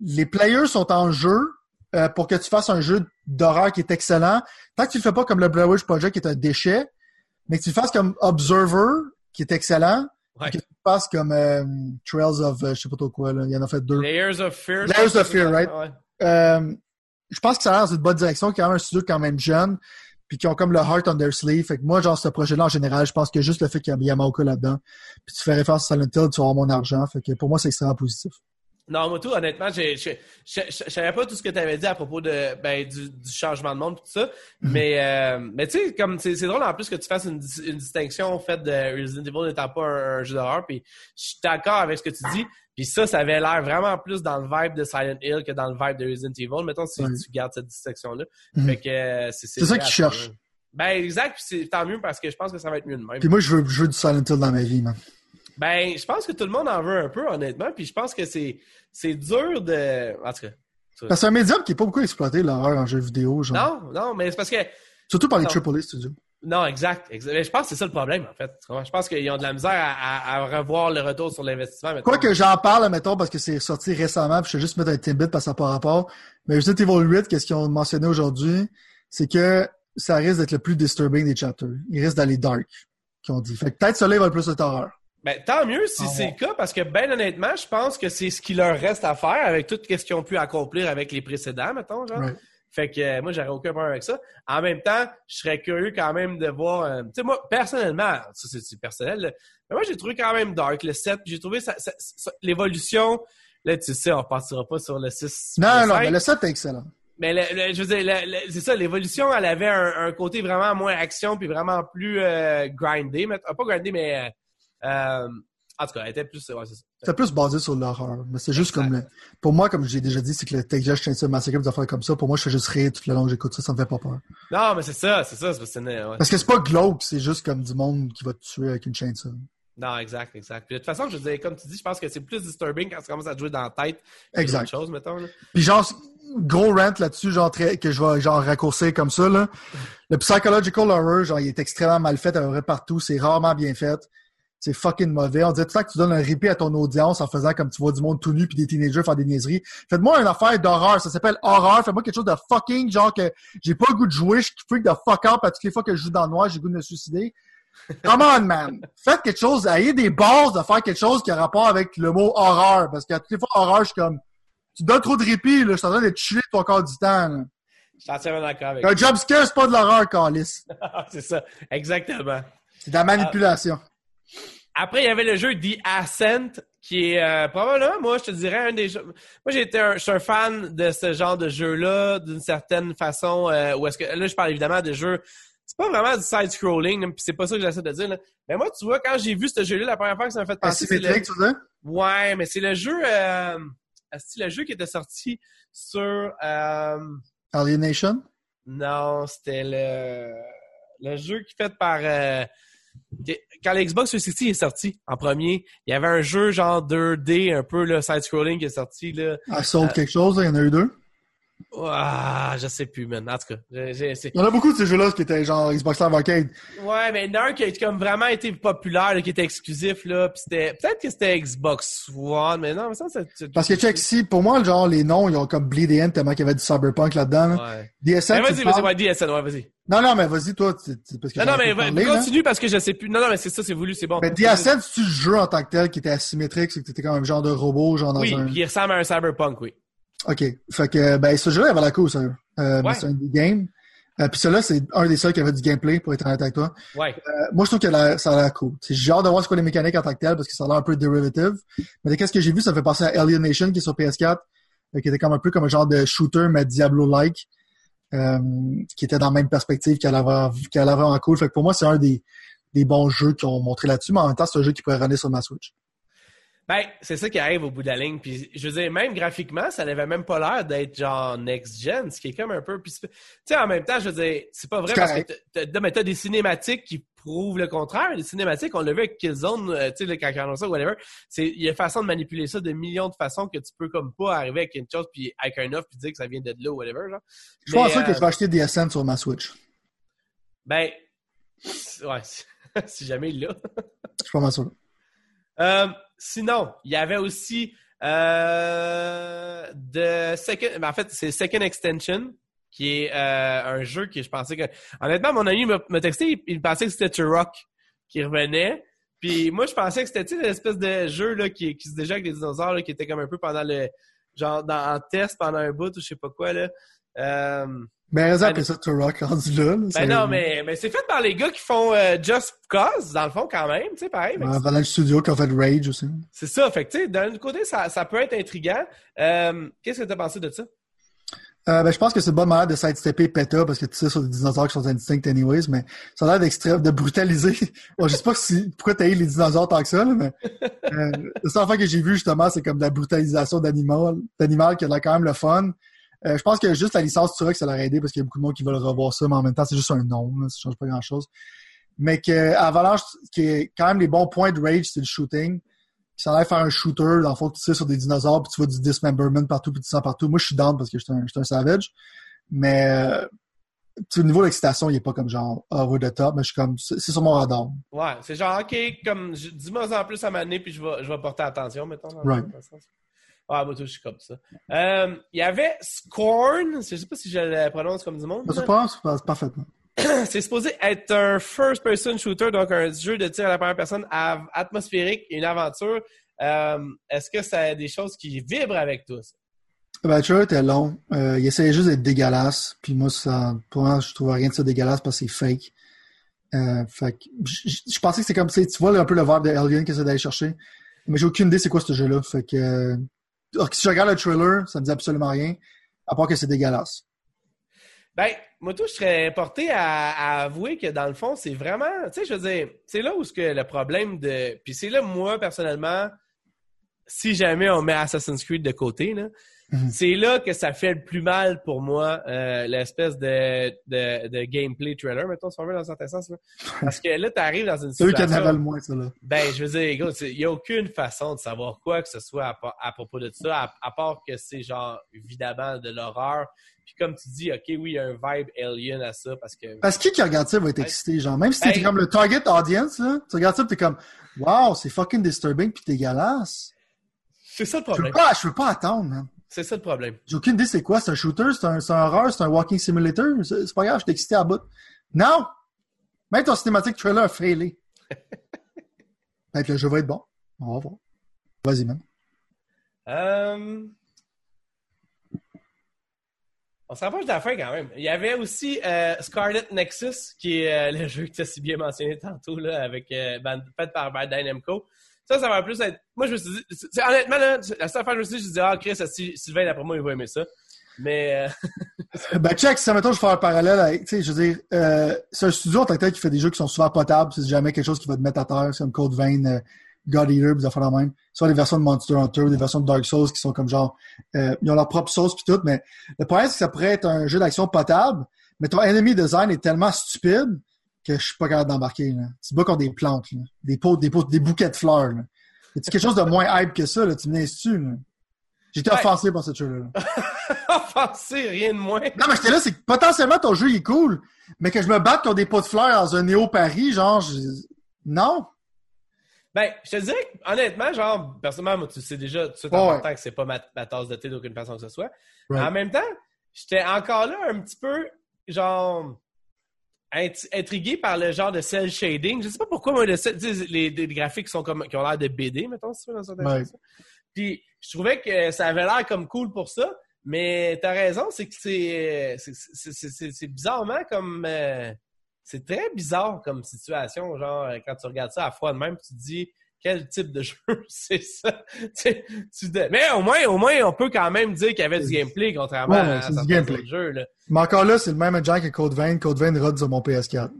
Les players sont en jeu euh, pour que tu fasses un jeu d'horreur qui est excellent. Tant que tu le fais pas comme le Blair Witch Project qui est un déchet, mais que tu le fasses comme Observer qui est excellent, Ouais. le fasses comme euh, Trails of euh, je sais pas trop quoi, là. il y en a fait deux. Layers of Fear. Layers of Fear, right? Ouais. Euh, je pense que ça a l'air dans une bonne direction, qu'il y a quand même un studio quand même jeune, puis qui ont comme le heart on their sleeve. Fait que moi, genre, ce projet-là, en général, je pense que juste le fait qu'il y a Yamaoka là-dedans, puis tu fais référence à Silent Hill, tu vas avoir mon argent. Fait que pour moi, c'est extrêmement positif. Non, moi, tout, honnêtement, je je savais pas tout ce que tu avais dit à propos de, ben, du, du changement de monde et tout ça. Mhm. Mais, euh, mais tu sais, comme c'est drôle en plus que tu fasses une, une distinction au fait de Resident Evil n'étant pas un, un jeu d'horreur. Puis je suis d'accord avec ce que tu dis. Puis ça, ça avait l'air vraiment plus dans le vibe de Silent Hill que dans le vibe de Resident Evil. Mettons si tu gardes cette distinction-là. Mhm. Que euh, c'est ça qu'ils cherchent. Ben exact, puis c'est tant mieux parce que je pense que ça va être mieux de même. Puis moi, je veux, je veux du Silent Hill dans ma vie, man. Ben, je pense que tout le monde en veut un peu, honnêtement. Puis je pense que c'est c'est dur de. En tout cas. Parce que c'est un médium qui est pas beaucoup exploité, l'horreur en jeu vidéo, genre. Non, non, mais c'est parce que. Surtout par les. AAA studios. Non, exact. exact. Mais je pense que c'est ça le problème, en fait. Je pense qu'ils ont de la misère à, à- à revoir le retour sur l'investissement. Quoi que j'en parle, mettons, parce que c'est sorti récemment, puis je vais juste mettre un Timbit parce que ça n'a pas rapport. Mais Resident Evil 8, qu'est-ce qu'ils ont mentionné aujourd'hui, c'est que ça risque d'être le plus disturbing des chapters. Il risque d'aller dark, qu'ils ont dit. Fait que peut-être celui-là va être plus de horreur. Ben, tant mieux si Ah, c'est ouais. le cas, parce que, ben honnêtement, je pense que c'est ce qu'il leur reste à faire avec tout ce qu'ils ont pu accomplir avec les précédents, mettons, genre. Ouais. Fait que euh, moi, j'aurais aucun problème avec ça. En même temps, je serais curieux quand même de voir. euh, tu sais, moi, personnellement, ça c'est personnel, là, mais moi, j'ai trouvé quand même Dark le 7. puis J'ai trouvé ça, ça- ça- l'évolution. Là, tu sais, on repartira pas sur le 6. Non, le non, 5, mais le 7 est excellent. mais le- le- je veux dire, c'est ça, l'évolution, elle avait un, un côté vraiment moins action, puis vraiment plus euh, grindé. mais- euh, pas grindé, mais. Euh, en tout cas, elle était plus. Ouais, c'est plus basé sur l'horreur. Mais c'est juste comme le... Pour moi, comme j'ai déjà dit, c'est que le Texas Chainsaw Massacre, des affaires comme ça, pour moi, je fais juste rire tout le long que j'écoute ça, ça me fait pas peur. Non, mais c'est ça, c'est ça. c'est ouais. Parce que c'est pas glauque, c'est juste comme du monde qui va te tuer avec une chainsaw. Non, exact, exact. Puis de toute façon, je dire, comme tu dis, je pense que c'est plus disturbing quand ça commence à te jouer dans la tête. Exact. choses, mettons. Là. Puis genre, gros rant là-dessus, genre très, que je vais genre raccourcir comme ça, là. Le psychological horror, genre, il est extrêmement mal fait à peu près partout, c'est rarement bien fait. C'est fucking mauvais. On dirait tout le temps que tu donnes un répit à ton audience en faisant comme tu vois du monde tout nu puis des teenagers faire des niaiseries. Faites-moi une affaire d'horreur. Ça s'appelle horreur. Faites-moi quelque chose de fucking, genre que j'ai pas le goût de jouer. Je freak de fuck up à toutes les fois que je joue dans le noir, j'ai le goût de me suicider. Come on, man. Faites quelque chose. Ayez des bases de faire quelque chose qui a rapport avec le mot horreur. Parce qu'à toutes les fois, horreur, je suis comme, tu donnes trop de répit, là. Je suis en train de chiller ton corps du temps, là. Je suis entièrement d'accord avec Un job scare, c'est pas de l'horreur, Calis. toi. c'est ça, exactement. C'est de la manipulation. Après, il y avait le jeu The Ascent, qui est euh, probablement, moi, je te dirais, un des jeux. Moi, j'ai été un, je suis un fan de ce genre de jeu-là, d'une certaine façon. Euh, où est-ce que là, je parle évidemment de jeux. C'est pas vraiment du side-scrolling, puis c'est pas ça que j'essaie de dire. Là. Mais moi, tu vois, quand j'ai vu ce jeu-là, la première fois que ça m'a fait penser, c'est le... Tu veux? Ouais, mais c'est le jeu. Euh... C'est le jeu qui était sorti sur. Euh... Alienation? Non, c'était le le jeu qui fait par. Quand l'Xbox 360 est sorti en premier, il y avait un jeu genre 2D, un peu le side-scrolling qui est sorti là. Assault quelque chose, il y en a eu deux? Ah, je sais plus, man. En tout cas, Il y en a beaucoup de ces jeux-là qui étaient genre Xbox Live Arcade. ouais, mais il y en a un qui a comme vraiment été populaire, là, qui était exclusif là. Puis c'était peut-être que c'était Xbox One, mais non, mais ça c'est. Parce que check, si, pour moi, genre, les noms, ils ont comme Bleed End tellement qu'il y avait du cyberpunk là-dedans. là. Ouais. DSN, vas-y, vas-y, ouais, DSN, ouais, vas-y. Non, non, mais vas-y, toi, tu- tu- parce que Non, non, mais là. continue parce que je sais plus. Non, non, mais c'est ça, c'est voulu, c'est bon. Mais DSN, c'est-tu le jeu en tant que tel qui était asymétrique, c'est que t'étais comme un genre de robot, genre dans Oui, un... puis il ressemble à un cyberpunk, oui. OK. Fait que, ben, ce jeu-là, il avait la cool, ça. Euh, Ouais. c'est un game. Euh, puis celui-là, c'est un des seuls qui avait du gameplay, pour être honnête avec toi. Ouais. Euh, moi, je trouve que la- ça a l'air cool. C'est- J'ai hâte de voir ce qu'est les mécaniques en tant que tel, parce que ça a l'air un peu dérivative. Mais de qu'est-ce que j'ai vu, ça me fait penser à Alienation, qui est sur PS4. qui était comme un peu comme un genre de shooter, mais Diablo-like, euh, qui était dans la même perspective qu'elle avait, qu'elle avait en cool. Fait que pour moi, c'est un des, des bons jeux qui ont montré là-dessus, mais en même temps, c'est un jeu qui pourrait runner sur ma Switch. Ben, c'est ça qui arrive au bout de la ligne. Puis, je veux dire, même graphiquement, ça n'avait même pas l'air d'être genre next-gen, ce qui est comme un peu... tu sais, en même temps, je veux dire, c'est pas vrai parce que t'as, des cinématiques qui prouvent le contraire. Les cinématiques, on l'a vu avec Killzone, euh, tu sais, quand on ça, whatever. C'est, il y a façon de manipuler ça de millions de façons que tu peux comme pas arriver avec une chose puis avec un offre puis dire que ça vient de là, whatever, genre. Je pense que je vais acheter des SN sur ma Switch. Ben, ouais, si jamais il l'a. je suis pas mal sûr. Euh, sinon, il y avait aussi euh, de Second, ben, en fait, c'est Second Extension, qui est euh, un jeu que je pensais que. Honnêtement, mon ami m'a texté, il, pensait que c'était Turok qui revenait. Puis moi, je pensais que c'était une espèce de jeu là, qui, qui se déjouait avec des dinosaures, là, qui était comme un peu pendant le. Genre dans, en test pendant un bout ou je sais pas quoi. là. Ben, raison après ça, Turok rendu là. ben non, mais, mais c'est fait par les gars qui font euh, Just Cause, dans le fond, quand même, tu sais, pareil. Ouais, le studio qui a fait Rage aussi. C'est ça, fait que, tu sais, d'un côté, ça, ça peut être intriguant. Euh, Qu'est-ce que t'as pensé de ça? Euh, ben, je pense que c'est une bonne manière de sidestepper PETA parce que tu sais sur des dinosaures qui sont instincts anyways, mais ça a l'air d'extrême, de brutaliser. bon, je sais pas si, pourquoi t'as eu les dinosaures tant que ça, là, mais euh, le seul fait que j'ai vu justement, c'est comme de la brutalisation d'animal, d'animal qui a quand même le fun. Euh, je pense que juste la licence Turok, ça leur a aidé parce qu'il y a beaucoup de monde qui veulent revoir ça, mais en même temps, c'est juste un nom, là, ça change pas grand chose. Mais que Avalanche, qui est quand même les bons points de Rage, c'est le shooting. Ça a l'air faire un shooter, dans le fond, tu sais, sur des dinosaures, puis tu vois du dismemberment partout, puis tu sens partout. Moi, je suis down parce que je suis un, un, savage. Mais euh, au niveau de l'excitation, il est pas comme genre over the top, mais je suis comme c'est sur mon radar. Ouais, c'est genre ok, comme dis-moi en plus à m'amener puis je vais, je vais porter attention, mettons. right. Ah, moi, tout, je suis comme ça. Euh, il y avait Scorn, je sais pas si je le prononce comme du monde. Je pense, parfaitement. C'est supposé être un first-person shooter, donc un jeu de tir à la première personne atmosphérique, une aventure. Euh, est-ce que ça a des choses qui vibrent avec tout ça? Ben, le trailer était long. Euh, il essayait juste d'être dégueulasse. Puis moi, ça, pour moi, je trouve rien de ça dégueulasse parce que c'est fake. Euh, fait que, je, pensais que c'était comme, tu vois un peu le verbe de Alien que c'est d'aller chercher. Mais j'ai aucune idée c'est quoi ce jeu-là. Fait que, si je regarde le trailer, ça me dit absolument rien, à part que c'est dégueulasse. Ben, moi, tout, je serais porté à, avouer que dans le fond, c'est vraiment, tu sais, je veux dire, c'est là où que le problème de, puis c'est là, moi, personnellement, si jamais on met Assassin's Creed de côté, là, Mhm. C'est là que ça fait le plus mal pour moi, euh, l'espèce de, de, de, gameplay trailer, mettons, si on veut, dans un certain sens. Parce que là, tu arrives dans une situation... C'est eux qui le moins, ça, là. Ben, je veux dire, il n'y a aucune façon de savoir quoi que ce soit à, propos de ça, à, part que c'est genre, évidemment, de l'horreur. Puis comme tu dis, OK, oui, il y a un vibe alien à ça, parce que... Parce que qui regarde ça va être excité, genre. Même si t'es comme le target audience, là, tu regardes ça, t'es comme, wow, c'est fucking disturbing puis dégueulasse. C'est ça le problème. Je veux pas, je veux pas attendre, man. C'est ça le problème. J'ai aucune idée c'est quoi. C'est un shooter, c'est un, un horreur, c'est un walking simulator. C'est pas grave, je suis excité à bout. Non! Même ton cinématique trailer a failé. Peut-être le jeu va être bon. On va voir. Vas-y, man. Euh... On se rapproche de la fin quand même. Il y avait aussi euh, Scarlet Nexus, qui est euh, le jeu que tu as si bien mentionné tantôt, là, avec, fait par Bandai Namco. Ça, ça va plus être. Moi, je me suis dit. Honnêtement, là, la seule fois je me suis dit, je me ah, Chris, Sylvain, d'après moi, il va aimer ça. Mais. Euh... ben, check, si ça, mettons, je fais un parallèle avec. Tu sais, je veux dire, euh, c'est un studio en tant que tel qui fait des jeux qui sont souvent potables. C'est jamais quelque chose qui va te mettre à terre. C'est comme Code Vein, euh, God Eater, des affaires la même. Soit des versions de Monster Hunter, des versions de Dark Souls qui sont comme genre. Euh, ils ont leur propre sauce puis tout. Mais le problème, c'est que ça pourrait être un jeu d'action potable. Mais ton enemy design est tellement stupide que je suis pas capable d'embarquer. Là. Tu bats contre des plantes, là. des pots, des pots, des bouquets de fleurs. Là. Y a quelque chose de moins hype que ça, là? Tu me tu là? J'étais offensé par ce jeu-là. offensé, rien de moins. Non, mais j'étais là, c'est que potentiellement ton jeu il est cool, mais que je me batte contre des pots de fleurs dans un néo-Paris, genre, je... non. Ben, je te dirais honnêtement, genre, personnellement, tu sais déjà tout de important que c'est pas ma, tasse de thé d'aucune façon que ce soit. En même temps, j'étais encore là un petit peu, genre, intrigué par le genre de cel shading. Je sais pas pourquoi, moi, les, les, graphiques sont comme, qui ont l'air de BD, mettons, si tu veux, dans certaines Puis, je trouvais que ça avait l'air comme cool pour ça, mais t'as raison, c'est que c'est, c'est bizarrement comme, euh, c'est très bizarre comme situation, genre, quand tu regardes ça à froid de même, tu te dis, quel type de jeu c'est ça? Mais au moins, au moins, on peut quand même dire qu'il y avait du gameplay, contrairement à certains gameplay. autres jeux. Là. Mais encore là, c'est le même engine que Code Vein. Code Vein rode sur mon PS4.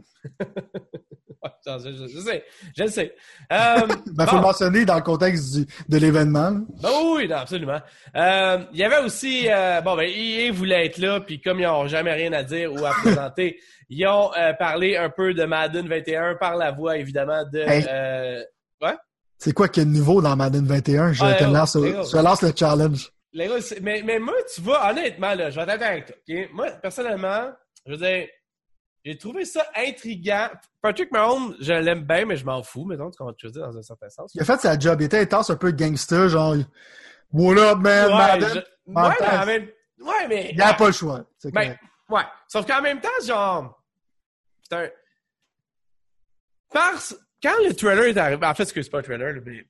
je, je, sais, je le sais. Euh, ben, faut le mentionner dans le contexte du, de l'événement. Ben oui, absolument. Euh, il y avait aussi, euh, bon, ben, EA voulait être là, puis comme ils n'ont jamais rien à dire ou à présenter, ils ont euh, parlé un peu de Madden 21 par la voix, évidemment, de... Euh, ouais? C'est quoi a de nouveau dans Madden 21? Je, te lance, je lance le challenge. Les gars, mais, mais moi, tu vois, honnêtement, là, je vais t'attendre avec toi. Moi, personnellement, je veux dire, j'ai trouvé ça intriguant. Patrick Mahomes, je l'aime bien, mais je m'en fous, mettons, tu comprends ce que je veux dire, dans un certain sens. Il a fait sa job. Il était intense, un peu gangster, genre, What up, man? Ouais, Madden? ouais, mais, même... ouais, mais. Il n'y a pas le choix. Ben, ouais. Sauf qu'en même temps, genre. Un. Parce. Quand le trailer est arrivé. En fait, c'est pas un trailer, mais.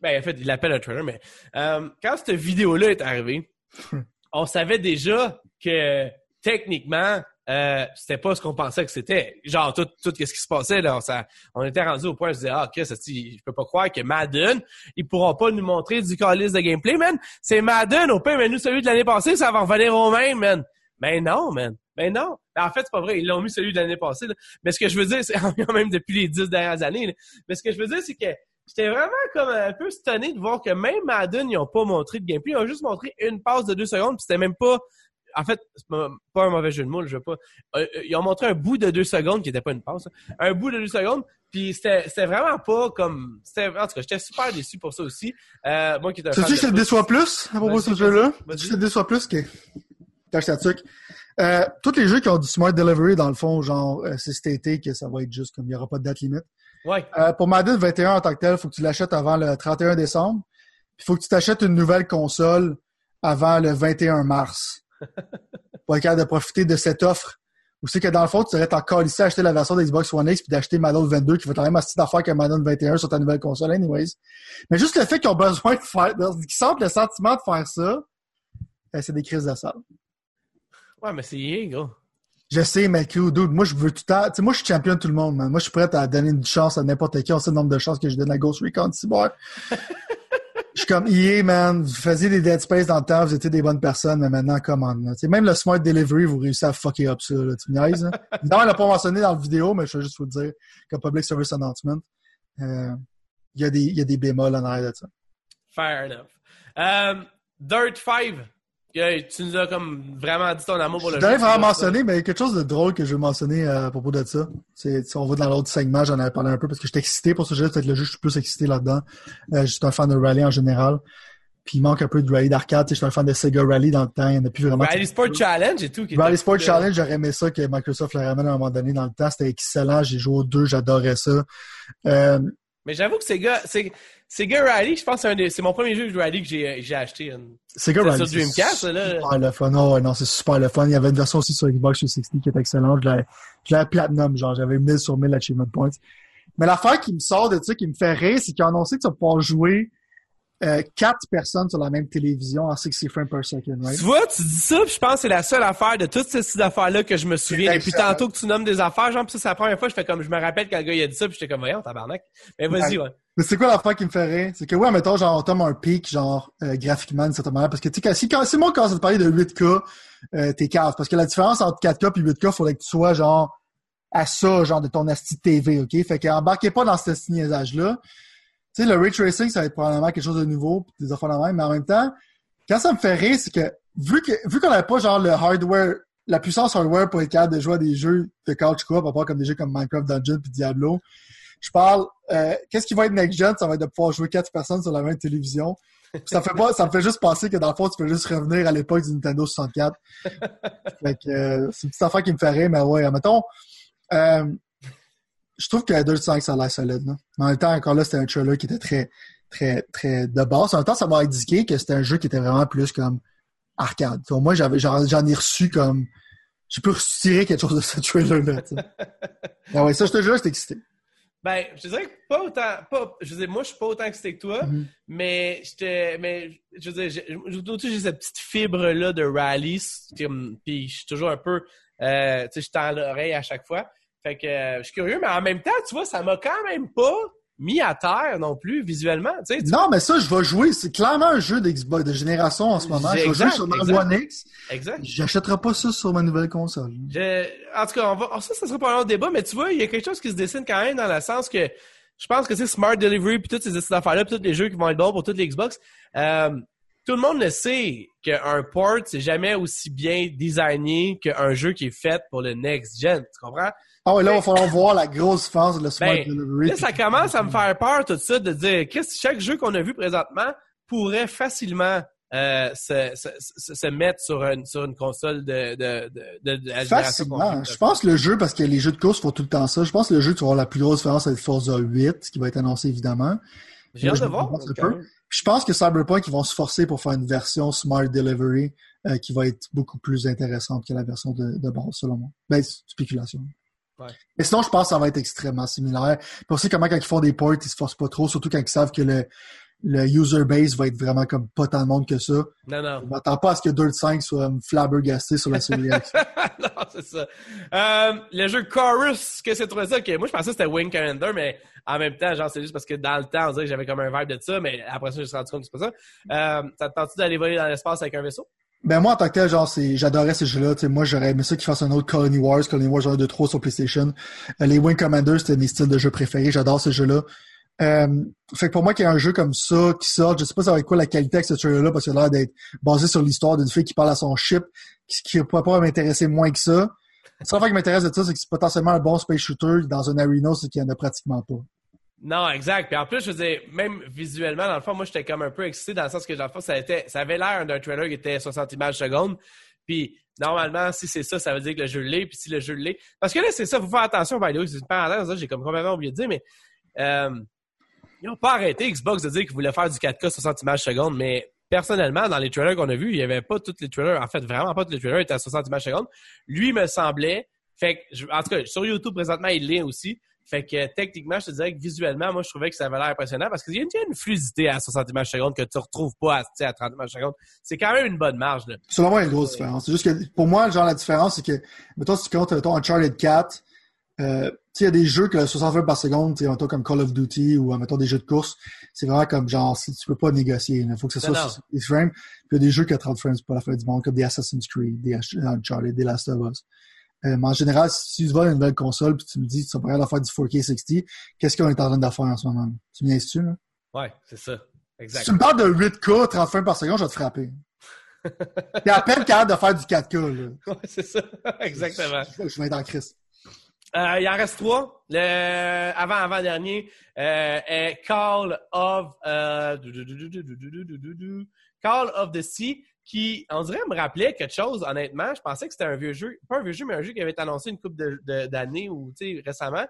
Ben, en fait, il l'appelle un trailer, mais. Euh, quand cette vidéo-là est arrivée, on savait déjà que, techniquement, euh, c'était pas ce qu'on pensait que c'était. Genre, tout, tout ce qui se passait, là, ça, on était rendu au point où je disais, ah, ok, ça, je peux pas croire que Madden, ils pourront pas nous montrer du calice de gameplay, man. C'est Madden, au pire, mais nous, celui de l'année passée, ça va revenir au même, man. Mais non, man. Mais non. En fait, c'est pas vrai. Ils l'ont mis celui de l'année passée, là. Mais ce que je veux dire, c'est même depuis les dix dernières années, Mais ce que je veux dire, c'est que j'étais vraiment comme un peu stonné de voir que même Madden, ils ont pas montré de gameplay. Ils ont juste montré une passe de deux secondes, puis c'était même pas en fait, c'est pas un mauvais jeu de mots, je veux pas. Euh, euh, ils ont montré un bout de deux secondes qui était pas une passe. Hein. Un bout de deux secondes, puis c'était vraiment pas comme. En tout cas, j'étais super déçu pour ça aussi. Euh, moi qui étais. Sais-tu que ça te déçoit plus à propos de ce jeu-là? Tu ça te déçoit plus? Que. Euh, tous les jeux qui ont du Smart Delivery, dans le fond, genre, euh, c'est cet été que ça va être juste comme il n'y aura pas de date limite. Ouais. Euh, pour Madden 21 en tant que tel, il faut que tu l'achètes avant le 31 décembre. Il faut que tu t'achètes une nouvelle console avant le 21 mars pour être capable de profiter de cette offre. Ou c'est que dans le fond, tu serais encore ici à acheter la version d'Xbox One X puis d'acheter Madden 22 qui va être la même astuce d'affaires que Madden 21 sur ta nouvelle console, anyways. Mais juste le fait qu'ils ont besoin de faire, qu'ils sentent le sentiment de faire ça, ben, c'est des crises de salle. Ouais, mais c'est EA, gros. Je sais, mais dude, moi, je veux tout le temps. Tu sais, moi, je suis champion de tout le monde, man. Moi, je suis prêt à donner une chance à n'importe qui. On sait le nombre de chances que je donne à Ghost Recon Cyber. Je suis comme EA, man, vous faisiez des Dead Space dans le temps, vous étiez des bonnes personnes, mais maintenant, comment? Même le Smart Delivery, vous réussissez à fucker up ça, là, tu me niaises. Non, elle l'a pas mentionné dans la vidéo, mais je veux juste vous dire, comme Public Service Announcement, euh, il y, a des, y a des bémols en arrière de ça. Fair enough. Um, Dirt 5, tu nous as comme vraiment dit ton amour pour le jeu. J'allais vraiment mentionner, mais il y a quelque chose de drôle que je veux mentionner euh, à propos de ça. C'est, on va dans l'autre segment, j'en avais parlé un peu parce que j'étais excité pour ce jeu. Peut-être le jeu, je suis plus excité là-dedans. Euh, je suis un fan de rally en général. Puis il manque un peu de rally d'arcade. Je suis un fan de Sega Rally dans le temps. Il n'y en a plus vraiment. Rally Sport Challenge et tout. Rally Sport Challenge, j'aurais aimé ça que Microsoft le ramène à un moment donné dans le temps. C'était excellent. J'ai joué aux deux, j'adorais ça. Euh, mais j'avoue que Sega, c'est, Sega Rally, je pense que c'est mon premier jeu de rally que j'ai, j'ai acheté. Sega Rally. sur Dreamcast, là. Super le fun. Oh, non, c'est super le fun. Il y avait une version aussi sur Xbox 360 qui est excellente. Je l'avais platinum, genre, j'avais 1000 sur 1000 achievement points. Mais l'affaire qui me sort de ça, qui me fait rire, c'est qu'ils ont annoncé que tu vas pouvoir jouer euh, quatre personnes sur la même télévision en 60 frames per second, right? Tu vois, tu dis ça, puis je pense que c'est la seule affaire de toutes ces affaires-là que je me souviens. Et puis tantôt que tu nommes des affaires, genre, puis ça, c'est la première fois, je fais comme, je me rappelle quand le gars, il a dit ça, puis j'étais comme, voyons, tabarnak. Mais vas-y, ouais. Mais c'est quoi l'affaire qui me rire? C'est que, ouais, mettons, genre, on tombe un pic, genre, euh, graphiquement, d'une certaine manière, parce que, tu sais, si, quand, si moi, quand ça te parler de 8K, euh, t'es cave. Parce que la différence entre 4K et 8K, faudrait que tu sois, genre, à ça, genre, de ton asti TV, OK? Fait qu'embarquez pas dans ce niaisage-là. Tu sais, le ray tracing, ça va être probablement quelque chose de nouveau, des affaires de même, mais en même temps, quand ça me fait rire, c'est que vu que vu qu'on n'avait pas genre le hardware, la puissance hardware pour être capable de jouer à des jeux de couch co-op, à part comme des jeux comme Minecraft Dungeon puis Diablo, je parle euh, qu'est-ce qui va être next gen, ça va être de pouvoir jouer quatre personnes sur la même télévision. ça fait pas, ça me fait juste penser que dans le fond, tu peux juste revenir à l'époque du Nintendo 64. fait que euh, c'est une petite affaire qui me fait rire, mais ouais, mettons. Euh, je trouve que la 5, ça a l'air solide. Là. Mais en même temps, encore là, c'était un trailer qui était très, très, très de base. En même temps, ça m'a indiqué que c'était un jeu qui était vraiment plus comme arcade. moi, j'avais, j'en, ai reçu comme. J'ai pu retirer quelque chose de ce trailer-là. ah ouais, ça, je te jure, j'étais excité. Ben, je dirais que pas autant. Pas, je veux dire, moi, je suis pas autant excité que toi, mm-hmm. mais j'étais. Mais je veux dire, j'ai, j'ai cette petite fibre-là de rally. Puis je suis toujours un peu. Euh, tu sais, je tends l'oreille à chaque fois. Fait que euh, je suis curieux, mais en même temps, tu vois, ça m'a quand même pas mis à terre non plus visuellement. Tu sais, tu- Non, mais ça, je vais jouer. C'est clairement un jeu d'Xbox de génération en ce moment. Je vais Exact, jouer sur ma exact. One X. Exact. J'achèterai pas ça sur ma nouvelle console. Je- en tout cas, on va, ça, ça sera pas un autre débat, mais tu vois, il y a quelque chose qui se dessine quand même dans le sens que je pense que c'est Smart Delivery puis toutes ces affaires-là, puis tous les jeux qui vont être bons pour toutes les Xbox. euh, tout le monde le sait qu'un port, c'est jamais aussi bien designé qu'un jeu qui est fait pour le next gen. Tu comprends? Ah ouais, là, il va falloir voir la grosse différence de le Smart Ben, Delivery. Là, ça commence à me faire peur tout ça de dire Chris, chaque jeu qu'on a vu présentement pourrait facilement euh, se, se, se, se mettre sur une, sur une console de, de, de, de, de la génération qu'on Facilement. Je pense que le jeu, parce que les jeux de course font tout le temps ça, je pense que le jeu, tu vas avoir la plus grosse différence avec Forza 8, qui va être annoncé évidemment. J'ai hâte de voir. je pense que Cyberpunk, ils vont se forcer pour faire une version Smart Delivery euh, qui va être beaucoup plus intéressante que la version de, de base, selon moi. Ben, spéculation. Ouais. Mais sinon, je pense que ça va être extrêmement similaire. Puis aussi, comment quand ils font des ports, ils se forcent pas trop, surtout quand ils savent que le, le user base va être vraiment comme pas tant de monde que ça. Non, non. Je m'attends pas à ce que Dirt 5 soit flabbergasté sur la série X. non, c'est ça. Euh, le jeu Chorus, que tu trouvé ça? Moi, je pensais que c'était Wing Calendar, mais en même temps, genre, c'est juste parce que dans le temps, on dirait que j'avais comme un vibe de ça, mais après ça, je me suis rendu compte que c'est pas ça. Euh, ça te tente d'aller voler dans l'espace avec un vaisseau? Ben moi, en tant que tel, genre, c'est, j'adorais ces jeux-là. Moi, j'aurais aimé ça qu'ils fassent un autre Colony Wars, Colony Wars 1, 2, 3 sur PlayStation. Euh, les Wing Commanders, c'était mes styles de jeux préférés. J'adore ces jeux-là. Euh, fait que pour moi, qu'il y ait un jeu comme ça qui sort, je sais pas ça va être quoi la qualité avec ce jeu-là, parce qu'il a l'air d'être basé sur l'histoire d'une fille qui parle à son ship, qui, qui pourrait pas m'intéresser moins que ça. La seule qui m'intéresse de ça, c'est que c'est potentiellement un bon space shooter dans un arena, c'est qu'il y en a pratiquement pas. Non, exact. Puis en plus, je veux dire, même visuellement, dans le fond, moi, j'étais comme un peu excité dans le sens que, dans le fond, ça, avait l'air d'un trailer qui était 60 images seconde. Puis normalement, si c'est ça, ça veut dire que le jeu l'est. Puis si le jeu l'est... Parce que là, c'est ça, faut faire attention, by the way, c'est une parenthèse, j'ai comme complètement oublié de dire, mais euh, ils n'ont pas arrêté Xbox de dire qu'ils voulaient faire du 4K 60 images seconde, mais personnellement, dans les trailers qu'on a vus, il n'y avait pas tous les trailers. En fait, vraiment pas tous les trailers étaient à 60 images seconde. Lui me semblait, fait que, en tout cas, sur YouTube présentement, il l'est aussi. Fait que techniquement, je te dirais que visuellement, moi, je trouvais que ça avait l'air impressionnant parce qu'il y a une, fluidité à 60 images seconde que tu retrouves pas à, tu sais, à 30 images seconde. C'est quand même une bonne marge, là. Selon moi, il y a une grosse différence. C'est juste que, pour moi, genre, la différence, c'est que, mettons, si tu comptes, mettons, Uncharted 4, euh, il y a des jeux que le 60 frames par seconde, mettons, comme Call of Duty ou, euh, mettons, des jeux de course, c'est vraiment comme, genre, si tu peux pas négocier, il faut que ce soit non. sur des frames. Puis il y a des jeux qui a 30 frames, pas la fin du monde, comme des Assassin's Creed, des Uncharted, des Last of Us. Mais en général, si tu vas une nouvelle console puis tu me dis que tu vas faire du 4K60, qu'est-ce qu'on est en train de faire en ce moment? Tu me tu là? Ouais, c'est ça. Exact. Si tu me parles de 8K 30 frames par seconde, je vais te frapper. T'es à peine capable de faire du 4K, là. Ouais, c'est ça. Exactement. Je, je vais être en crise. Il en reste trois. Avant avant dernier Call of Call of the Sea qui on dirait me rappelait quelque chose honnêtement. Je pensais que c'était un vieux jeu, pas un vieux jeu mais un jeu qui avait été annoncé une couple d'années ou récemment.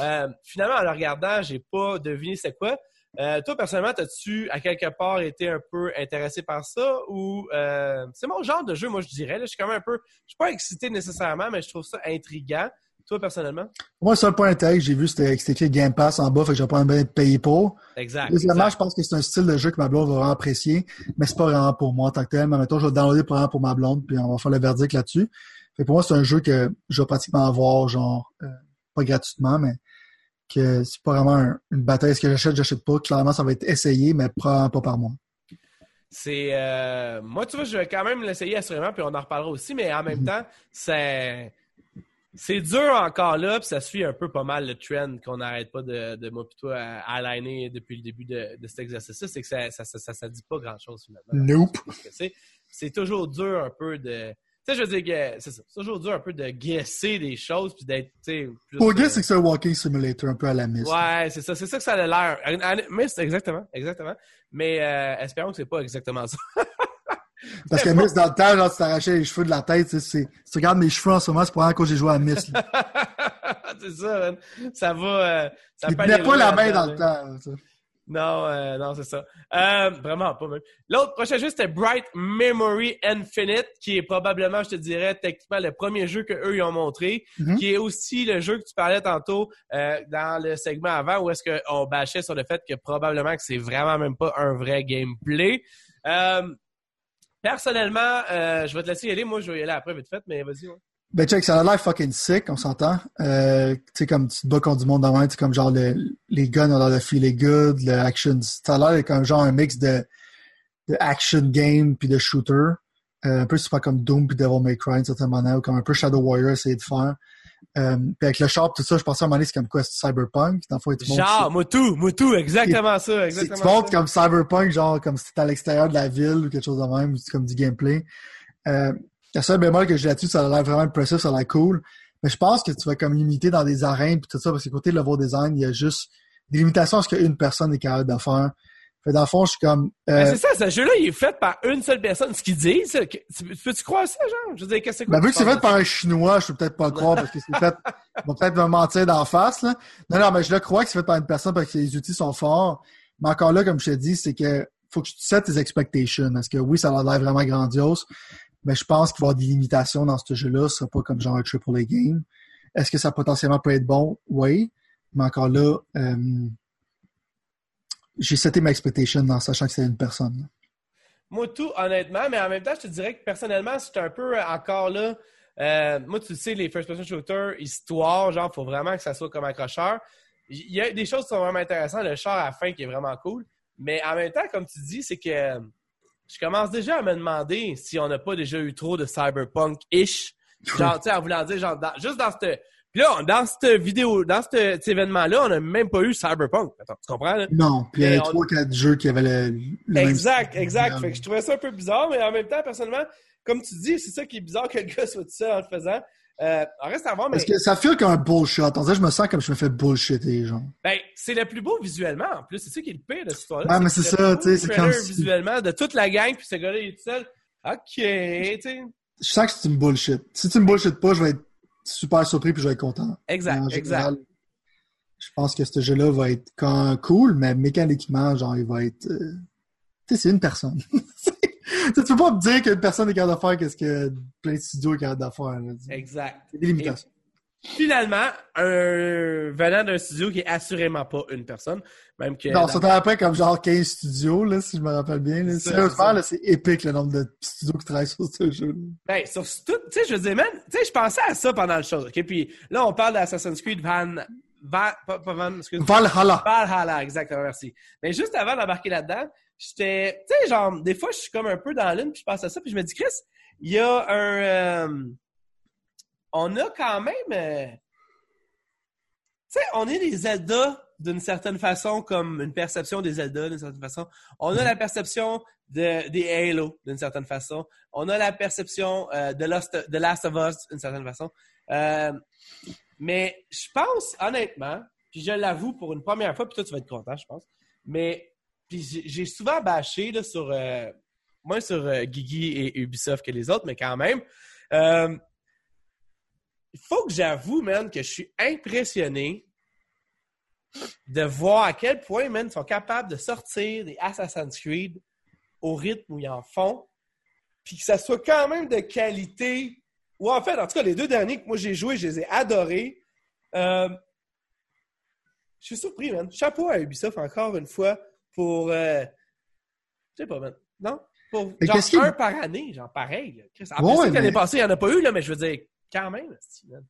Euh, finalement en le regardant, j'ai pas deviné c'est quoi. Euh, toi personnellement, as-tu à quelque part été un peu intéressé par ça ou euh, c'est mon genre de jeu moi je dirais là, je suis quand même un peu je suis pas excité nécessairement mais je trouve ça intriguant. Toi personnellement? Moi, le seul point intérêt que j'ai vu, c'était que c'était écrit Game Pass en bas, fait que j'ai pas envie de payer pour. Exact. Deuxièmement, je pense que c'est un style de jeu que ma blonde va vraiment apprécier, mais c'est pas vraiment pour moi en tant que tel. Mais mettons, je vais le downloader pour, pour ma blonde, puis on va faire le verdict là-dessus. Fait que pour moi, c'est un jeu que je vais pratiquement avoir, genre, euh, pas gratuitement, mais que c'est pas vraiment un- une bataille. Est-ce que j'achète, j'achète pas. Clairement, ça va être essayé, mais probablement pas par moi. C'est euh, moi, tu vois, je vais quand même l'essayer assurément, puis on en reparlera aussi, mais en même Mhm. temps, c'est c'est dur encore là, puis ça suit un peu pas mal le trend qu'on n'arrête pas de, de moi toi à, liner depuis le début de, de cet exercice-là, c'est que ça ça, ça, ça, ça dit pas grand-chose finalement. Nope. C'est toujours dur un peu de tu sais, je veux dire que c'est ça, c'est toujours dur un peu de guesser des choses puis d'être, Pour Guess, c'est que c'est un walking simulator, un peu à la miss. Ouais, c'est ça, c'est ça que ça a l'air. Mais c'est exactement, exactement. Mais euh, espérons que c'est pas exactement ça. Parce que Miss, dans le temps, genre, tu t'arrachais les cheveux de la tête, si tu regardes mes cheveux en ce moment, c'est pour rien que j'ai joué à Miss. c'est ça, man. Ça va. Euh, ça Il tenait pas la main dans le temps. Non, euh, non, c'est ça. Euh, vraiment pas même. L'autre prochain jeu, c'était Bright Memory Infinite, qui est probablement, je te dirais, techniquement le premier jeu que eux ils ont montré, Mhm. qui est aussi le jeu que tu parlais tantôt euh, dans le segment avant, où est-ce qu'on bâchait sur le fait que probablement que c'est vraiment même pas un vrai gameplay. Personnellement, euh, je vais te laisser y aller. Moi, je vais y aller après vite fait, mais vas-y. ouais. Ben, check, ça a l'air fucking sick, on s'entend. Euh, tu sais, comme tu te bats contre du monde dans tu comme genre les guns ont l'air de filer good, le action. Ça a l'air comme genre un mix de, de action game puis de shooter. Euh, un peu pas comme Doom puis Devil May Cry, d'une certaine manière, ou comme un peu Shadow Warrior essayer de faire. Euh, puis avec le shop, tout ça, je pensais à un moment donné, c'est comme quoi, c'est Cyberpunk. Dans le genre, Moutou, Moutou, exactement ça, exactement Tu montres comme Cyberpunk, genre, comme si c'était à l'extérieur de la ville ou quelque chose de même, ou c'est comme du gameplay. Euh, le seul bémol que j'ai là-dessus, ça a l'air vraiment impressif, ça a l'air cool. Mais je pense que tu vas comme limiter dans des arènes puis tout ça, parce que côté level design, il y a juste des limitations à ce qu'une personne est capable de faire. Fait dans le fond, je suis comme. Euh... c'est ça, ce jeu-là, il est fait par une seule personne. Ce qu'ils disent, peux-tu croire ça, genre? Je veux dire, qu'est-ce que ben, vu que c'est fait par un Chinois, je peux peut-être pas le croire parce que c'est fait. Ils vont peut-être me mentir d'en face, là. Non, non, mais je le crois que c'est fait par une personne parce que les outils sont forts. Mais encore là, comme je te dis, c'est que faut que tu set tes expectations. Parce que oui, ça a l'air vraiment grandiose. Mais je pense qu'il va y avoir des limitations dans ce jeu-là. Ce sera pas comme genre un triple A game. Est-ce que ça potentiellement peut être bon? Oui. Mais encore là, euh, j'ai seté ma expectation en sachant que c'est une personne. Moi, tout, honnêtement, mais en même temps, je te dirais que personnellement, c'est un peu encore là. Euh, moi, tu sais, les first-person shooters, histoire, genre, faut vraiment que ça soit comme accrocheur. Il y a des choses qui sont vraiment intéressantes. Le char à la fin qui est vraiment cool. Mais en même temps, comme tu dis, c'est que je commence déjà à me demander si on n'a pas déjà eu trop de cyberpunk-ish. Genre, tu sais, en voulant dire, genre, juste dans cette puis là, dans cette vidéo, dans cet, événement-là, on n'a même pas eu Cyberpunk. Attends, tu comprends? Là? Non, puis il y avait trois, quatre jeux qui avaient le, le Exact, exact. Fait que je trouvais ça un peu bizarre, mais en même temps, personnellement, comme tu dis, c'est ça qui est bizarre que le gars soit tout seul en le faisant. Euh, on reste à voir, mais... Parce que ça fait comme un bullshit. En je me sens comme je me fais bullshitter, genre. Ben, c'est le plus beau visuellement, en plus. C'est ça qui est le pire de cette histoire-là. Ouais, mais c'est ça, tu sais, c'est comme... visuellement, de toute la gang, puis ce gars-là, il est tout seul. OK, tu sais. Je sens que c'est une bullshit. Si tu me bullshit pas, je vais être super surpris puis je vais être content. Exact, exact. Je pense que ce jeu-là va être quand cool, mais mécaniquement, genre, il va être. Euh, tu sais, c'est une personne. tu peux pas me dire qu'une personne est capable de faire qu'est-ce que plein de studios est capable de faire. Exact. C'est des limitations. Finalement, un venant d'un studio qui est assurément pas une personne, même que... Non, ça après comme genre 15 studios, là, si je me rappelle bien. Sérieusement, c'est épique le nombre de studios qui travaillent sur ce jeu. Ben, sur tout, tu sais, je veux dire, man, tu sais, je pensais à ça pendant le show, ok? Puis là, on parle d'Assassin's Creed Van... Van, pas, pas Van, excuse Valhalla. Valhalla, exactement, merci. Mais juste avant d'embarquer là-dedans, j'étais, tu sais, genre, des fois, je suis comme un peu dans l'une, puis je pense à ça, puis je me dis, Chris, il y a un... Euh, on a quand même. Euh, tu sais, on est des Zelda d'une certaine façon, comme une perception des Zelda d'une certaine façon. On a la perception de, des Halo d'une certaine façon. On a la perception euh, de, Lost, de Last of Us d'une certaine façon. Euh, mais je pense, honnêtement, puis je l'avoue pour une première fois, puis toi tu vas être content, je pense. Mais puis j'ai souvent bâché là, sur moins sur Gigi et Ubisoft que les autres, mais quand même il faut que j'avoue, man, que je suis impressionné de voir à quel point, man, ils sont capables de sortir des Assassin's Creed au rythme où ils en font, puis que ça soit quand même de qualité. Ou en fait, en tout cas, les deux derniers que moi j'ai joués, je les ai adorés. Euh, je suis surpris, man. Chapeau à Ubisoft encore une fois pour. Euh, je sais pas, man. Non? Pour genre un par année, genre pareil. Après ouais, l'année passée, il n'y en a pas eu, là, mais je veux dire, quand même, Steven.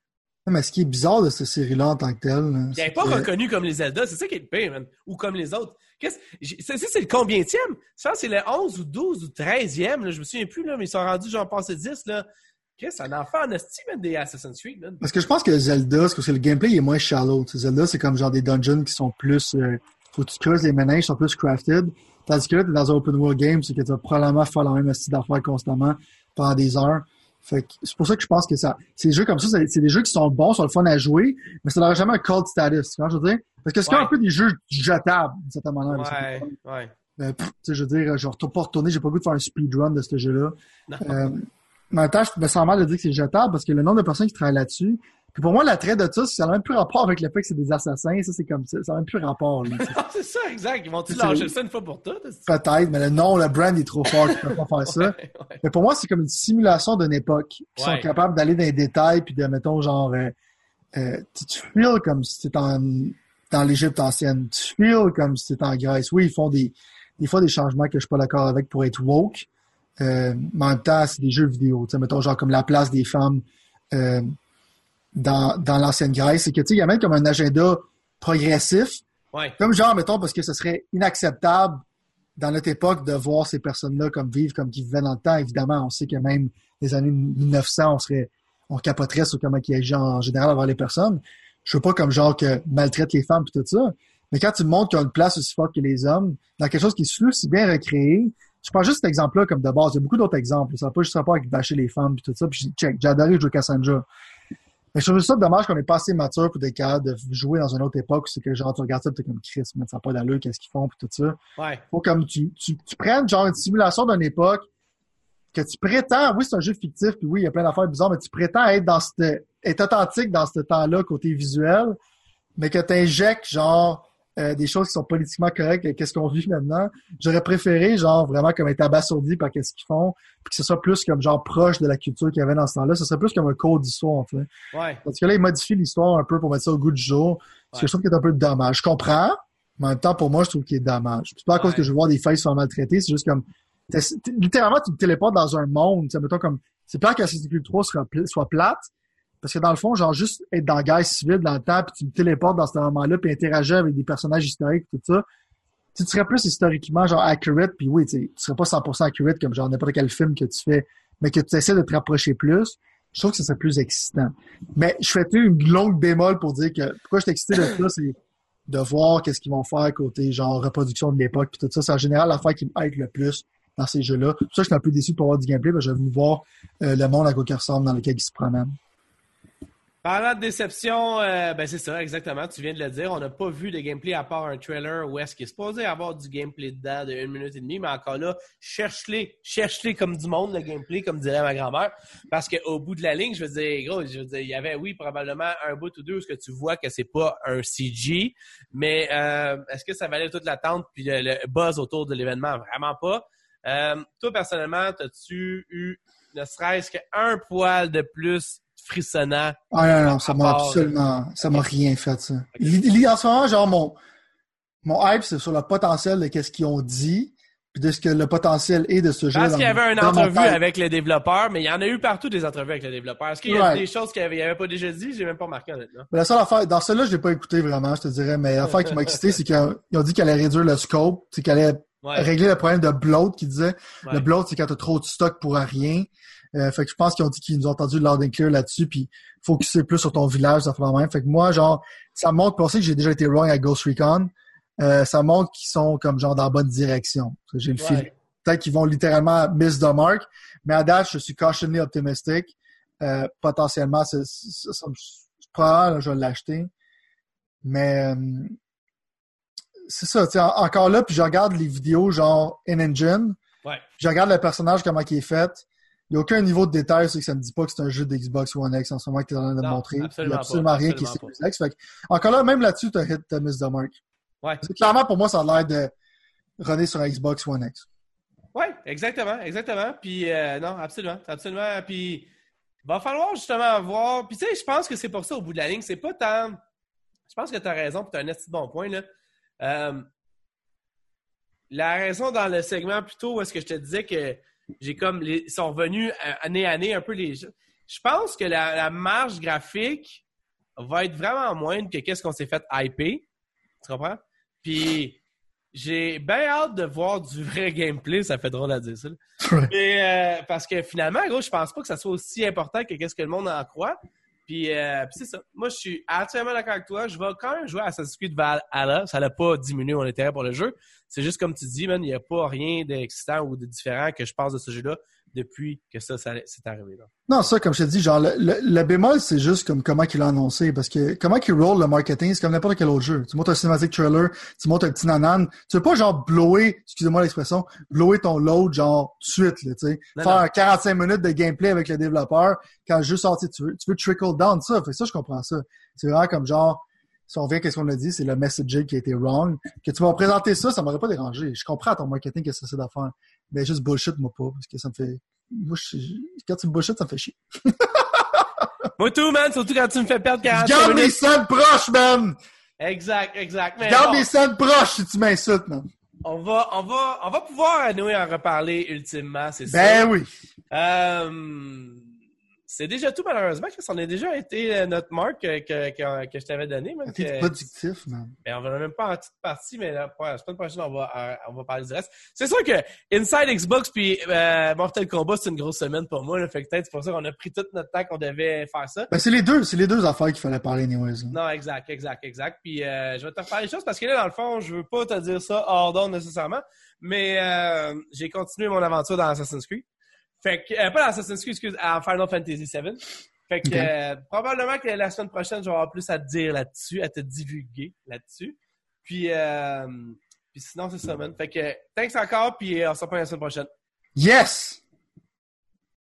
Mais ce qui est bizarre de cette série-là en tant que telle. Il n'est pas reconnu comme les Zelda, c'est ça qui est le pire, man. Ou comme les autres. Qu'est-ce... C'est le combienième? Ça, c'est le 11 ou 12 ou 13e, là, je me souviens plus, là, mais ils sont rendus, j'en passé 10, là. Qu'est-ce c'est un enfant en des Assassin's Creed, man. Parce que je pense que Zelda, c'est que le gameplay est moins shallow. Zelda, c'est comme genre des dungeons qui sont plus. Euh, faut que tu creuses les ménages, sont plus crafted. Tandis que là, dans un open world game, c'est que tu vas probablement faire la même astuce d'affaires constamment pendant des heures. Fait c'est pour ça que je pense que ça, des jeux comme ça, c'est des jeux qui sont bons, sont le fun à jouer, mais ça n'aura jamais un cold status, tu vois, je veux dire? Parce que c'est un peu des jeux jetables, d'une certaine manière. Ouais, ouais. Euh, sais, je veux dire, je ne pas retourner, j'ai pas le goût de faire un speedrun de ce jeu-là. Euh, mais en même temps, je me sens mal de dire que c'est jetable parce que le nombre de personnes qui travaillent là-dessus, puis pour moi, l'attrait de ça, ça n'a même plus rapport avec le fait que c'est des assassins. Ça, c'est comme ça. Ça n'a même plus rapport. c'est ça, exact. Ils vont-tu lâcher ça une fois pour toutes? Peut-être, mais le nom, le brand est trop fort. Ils ne peuvent pas faire ça. Mais pour moi, c'est comme une simulation d'une époque. Qui sont capables d'aller dans les détails puis de, mettons, genre, euh, euh, tu, feels comme si c'était en, dans l'Égypte ancienne. Tu feels comme si c'était en Grèce. Oui, ils font des, des fois des changements que je suis pas d'accord avec pour être woke. Euh, mais en même temps, c'est des jeux vidéo. Tu sais, mettons, genre comme la place des femmes euh, dans, dans l'ancienne Grèce, c'est que tu sais, il y a même comme un agenda progressif. Ouais. Comme genre, mettons, parce que ce serait inacceptable dans notre époque de voir ces personnes-là comme vivre comme qui vivaient dans le temps. Évidemment, on sait que même les années 1900, on serait, on capoterait sur comment ils agissent en général avoir les personnes. Je veux pas comme genre que maltraite les femmes et tout ça. Mais quand tu montres qu'ils ont une place aussi forte que les hommes, dans quelque chose qui se flou si bien recréé, je prends juste cet exemple-là comme de base. Il y a beaucoup d'autres exemples. Ça va pas juste rapport avec bâcher les femmes et tout ça. Puis check, j'ai adoré jouer Cassandra. Mais je trouve ça dommage qu'on ait pas assez mature pour des cas de jouer dans une autre époque où c'est que genre tu regardes ça t'es comme Chris, mais ça n'a pas d'allure, qu'est-ce qu'ils font puis tout ça. Ouais. Faut comme tu, tu, tu prennes genre une simulation d'une époque que tu prétends, oui c'est un jeu fictif puis oui il y a plein d'affaires bizarres, mais tu prétends être dans cette, être authentique dans ce temps-là côté visuel, mais que tu injectes genre euh, des choses qui sont politiquement correctes et qu'est-ce qu'on vit maintenant. J'aurais préféré, genre, vraiment comme être abasourdi par qu'est-ce qu'ils font, puis que ce soit plus comme, genre, proche de la culture qu'il y avait dans ce temps-là. Ce serait plus comme un code d'histoire, en fait. Ouais. Parce que là, ils modifient l'histoire un peu pour mettre ça au goût du jour. Ce Ouais. que je trouve qu'il est un peu dommage. Je comprends, mais en même temps, pour moi, je trouve qu'il est dommage. C'est pas à cause que je veux voir des failles se faire maltraiter, c'est juste comme, littéralement, tu te téléportes dans un monde, tu sais, mettons comme, c'est pas que Assassin's Creed 3 soit, pla- soit plate, parce que dans le fond, genre, juste être dans la guerre civile dans le temps, puis tu me téléportes dans ce moment-là, puis interagir avec des personnages historiques, tout ça, tu serais plus historiquement, genre, accurate, puis oui, tu serais pas 100% accurate comme genre n'importe quel film que tu fais, mais que tu essaies de te rapprocher plus, je trouve que ce serait plus excitant. Mais je fais une longue bémol pour dire que pourquoi je suis excité de ça, c'est de voir qu'est-ce qu'ils vont faire côté genre reproduction de l'époque puis tout ça. C'est en général l'affaire qui hype le plus dans ces jeux-là. Pour ça je suis un peu déçu pas avoir du gameplay, que j'ai voulu voir euh, le monde à quoi il ressemble dans lequel ils se promènent. Parlant de déception, euh, ben c'est ça, exactement. Tu viens de le dire. On n'a pas vu de gameplay à part un trailer où est-ce qu'il est supposé avoir du gameplay dedans de une minute et demie, mais encore là, cherche-les, cherche-les comme du monde, le gameplay, comme dirait ma grand-mère. Parce qu'au bout de la ligne, je veux dire, gros, je veux dire, il y avait, oui, probablement un bout ou deux où ce que tu vois que c'est pas un CG, mais euh, est-ce que ça valait toute l'attente puis le, buzz autour de l'événement? Vraiment pas. Euh, toi, personnellement, as-tu eu ne serait-ce qu'un poil de plus frissonnant Ah non, non, ça m'a absolument, ça m'a rien fait, ça. L'idée, en ce moment, genre, mon, mon hype, c'est sur le potentiel de qu'est-ce qu'ils ont dit, puis de ce que le potentiel est de ce jeu. Parce qu'il y avait une entrevue avec les développeurs, mais il y en a eu partout des entrevues avec les développeurs. Est-ce qu'il y a des choses qu'il n'y avait, pas déjà dit? J'ai même pas remarqué, honnêtement. Mais la seule affaire, dans celle-là, je l'ai pas écouté vraiment, je te dirais, mais l'affaire qui m'a excité, c'est qu'ils ont dit qu'elle allait réduire le scope, c'est qu'elle allait Ouais. régler le problème de bloat qu'ils disaient. Ouais. Le bloat, c'est quand t'as trop de stock pour rien. Euh, fait que je pense qu'ils ont dit qu'ils nous ont entendu loud and clear là-dessus, puis focuser plus sur ton village, ça fait la même. Fait que moi, genre, ça montre, pour ça que j'ai déjà été wrong à Ghost Recon, euh, ça montre qu'ils sont comme genre dans la bonne direction. J'ai le Ouais. feeling. Peut-être qu'ils vont littéralement miss the mark, mais à date, je suis cautiously optimistic. Euh, potentiellement, c'est, probablement, je vais l'acheter. Mais euh, c'est ça, tu encore là, puis je regarde les vidéos genre in-engine, Ouais. je regarde le personnage, comment il est fait. Il n'y a aucun niveau de détail, c'est que ça me dit pas que c'est un jeu d'Xbox One X en ce moment que tu es en train de Non, montrer. Il n'y absolument a absolument rien qui est Series X. Fait que, encore là, même là-dessus, tu as hit, miss the mark. Ouais. Clairement, pour moi, ça a l'air de runner sur Xbox One X. Oui, exactement, exactement. Puis euh, non, absolument, absolument. Puis va falloir justement voir. Puis tu sais, je pense que c'est pour ça au bout de la ligne, c'est pas tant. Je pense que tu as raison, puis tu as un de bon point là. Euh, la raison dans le segment plutôt où est-ce que je te disais que j'ai comme les sont revenus euh, année à année un peu les. Je pense que la, la marge graphique va être vraiment moindre que qu'est-ce qu'on s'est fait hyper. Tu comprends? Puis j'ai bien hâte de voir du vrai gameplay. Ça fait drôle à dire ça. Mais euh, parce que finalement, gros, je pense pas que ça soit aussi important que qu'est-ce que le monde en croit. Puis, euh, puis c'est ça. Moi, je suis absolument d'accord avec toi. Je vais quand même jouer à Assassin's Creed Valhalla. Ça n'a pas diminué mon intérêt pour le jeu. C'est juste comme tu dis, man, il n'y a pas rien d'excitant ou de différent que je pense de ce jeu-là depuis que ça, ça c'est arrivé. Là. Non, ça, comme je te dis, genre, le, le, le bémol, c'est juste comme comment qu'il a annoncé. Parce que comment qu'il roll le marketing, c'est comme n'importe quel autre jeu. Tu montes un cinématique trailer, tu montes un petit nanan. Tu veux pas, genre, blower, excusez-moi l'expression, blower ton load, genre, tout de suite, là, tu sais. Faire non. 45 minutes de gameplay avec le développeur quand le jeu sorti, tu veux, tu veux trickle down ça. Fait que ça, je comprends ça. C'est vraiment comme genre, si on revient à ce qu'on a dit, c'est le messaging qui a été wrong. Que tu m'as présenté ça, ça m'aurait pas dérangé. Je comprends ton marketing que ça c'est d'affaire. Mais juste bullshit, moi pas, parce que ça me fait, moi, je, quand tu me bullshit, ça me fait chier. Moi tout, man, surtout quand tu me fais perdre 45 Garde minutes. scènes proches, man! Exact, exact. Mais Garde bon, les scènes proches si tu m'insultes, man. on va, on va, on va pouvoir à nous en reparler ultimement, c'est Ben ça. oui. Euh, c'est déjà tout, malheureusement, Chris. On a déjà été euh, notre marque que, que, que, que je t'avais donné. Même T'es productif, man. mais on va même pas en petite partie, mais la, semaine prochaine, on va, euh, on va parler du reste. C'est sûr que Inside Xbox puis euh, Mortal Kombat, c'est une grosse semaine pour moi. Là, fait que peut-être c'est pour ça qu'on a pris tout notre temps qu'on devait faire ça. Ben, c'est les deux, c'est les deux affaires qu'il fallait parler, anyways. là. Non, exact, exact, exact. Puis euh, je vais te refaire les choses parce que là, dans le fond, je veux pas te dire ça hors d'onde nécessairement, mais euh, j'ai continué mon aventure dans Assassin's Creed. Fait que, euh, pas dans Assassin's Creed, excuse, en Final Fantasy VII. Fait que euh, probablement que la semaine prochaine, je vais avoir plus à te dire là-dessus, à te divulguer là-dessus. Puis, euh, puis sinon, c'est ça, man. Fait que, thanks encore, puis euh, on se reprend la semaine prochaine. Yes!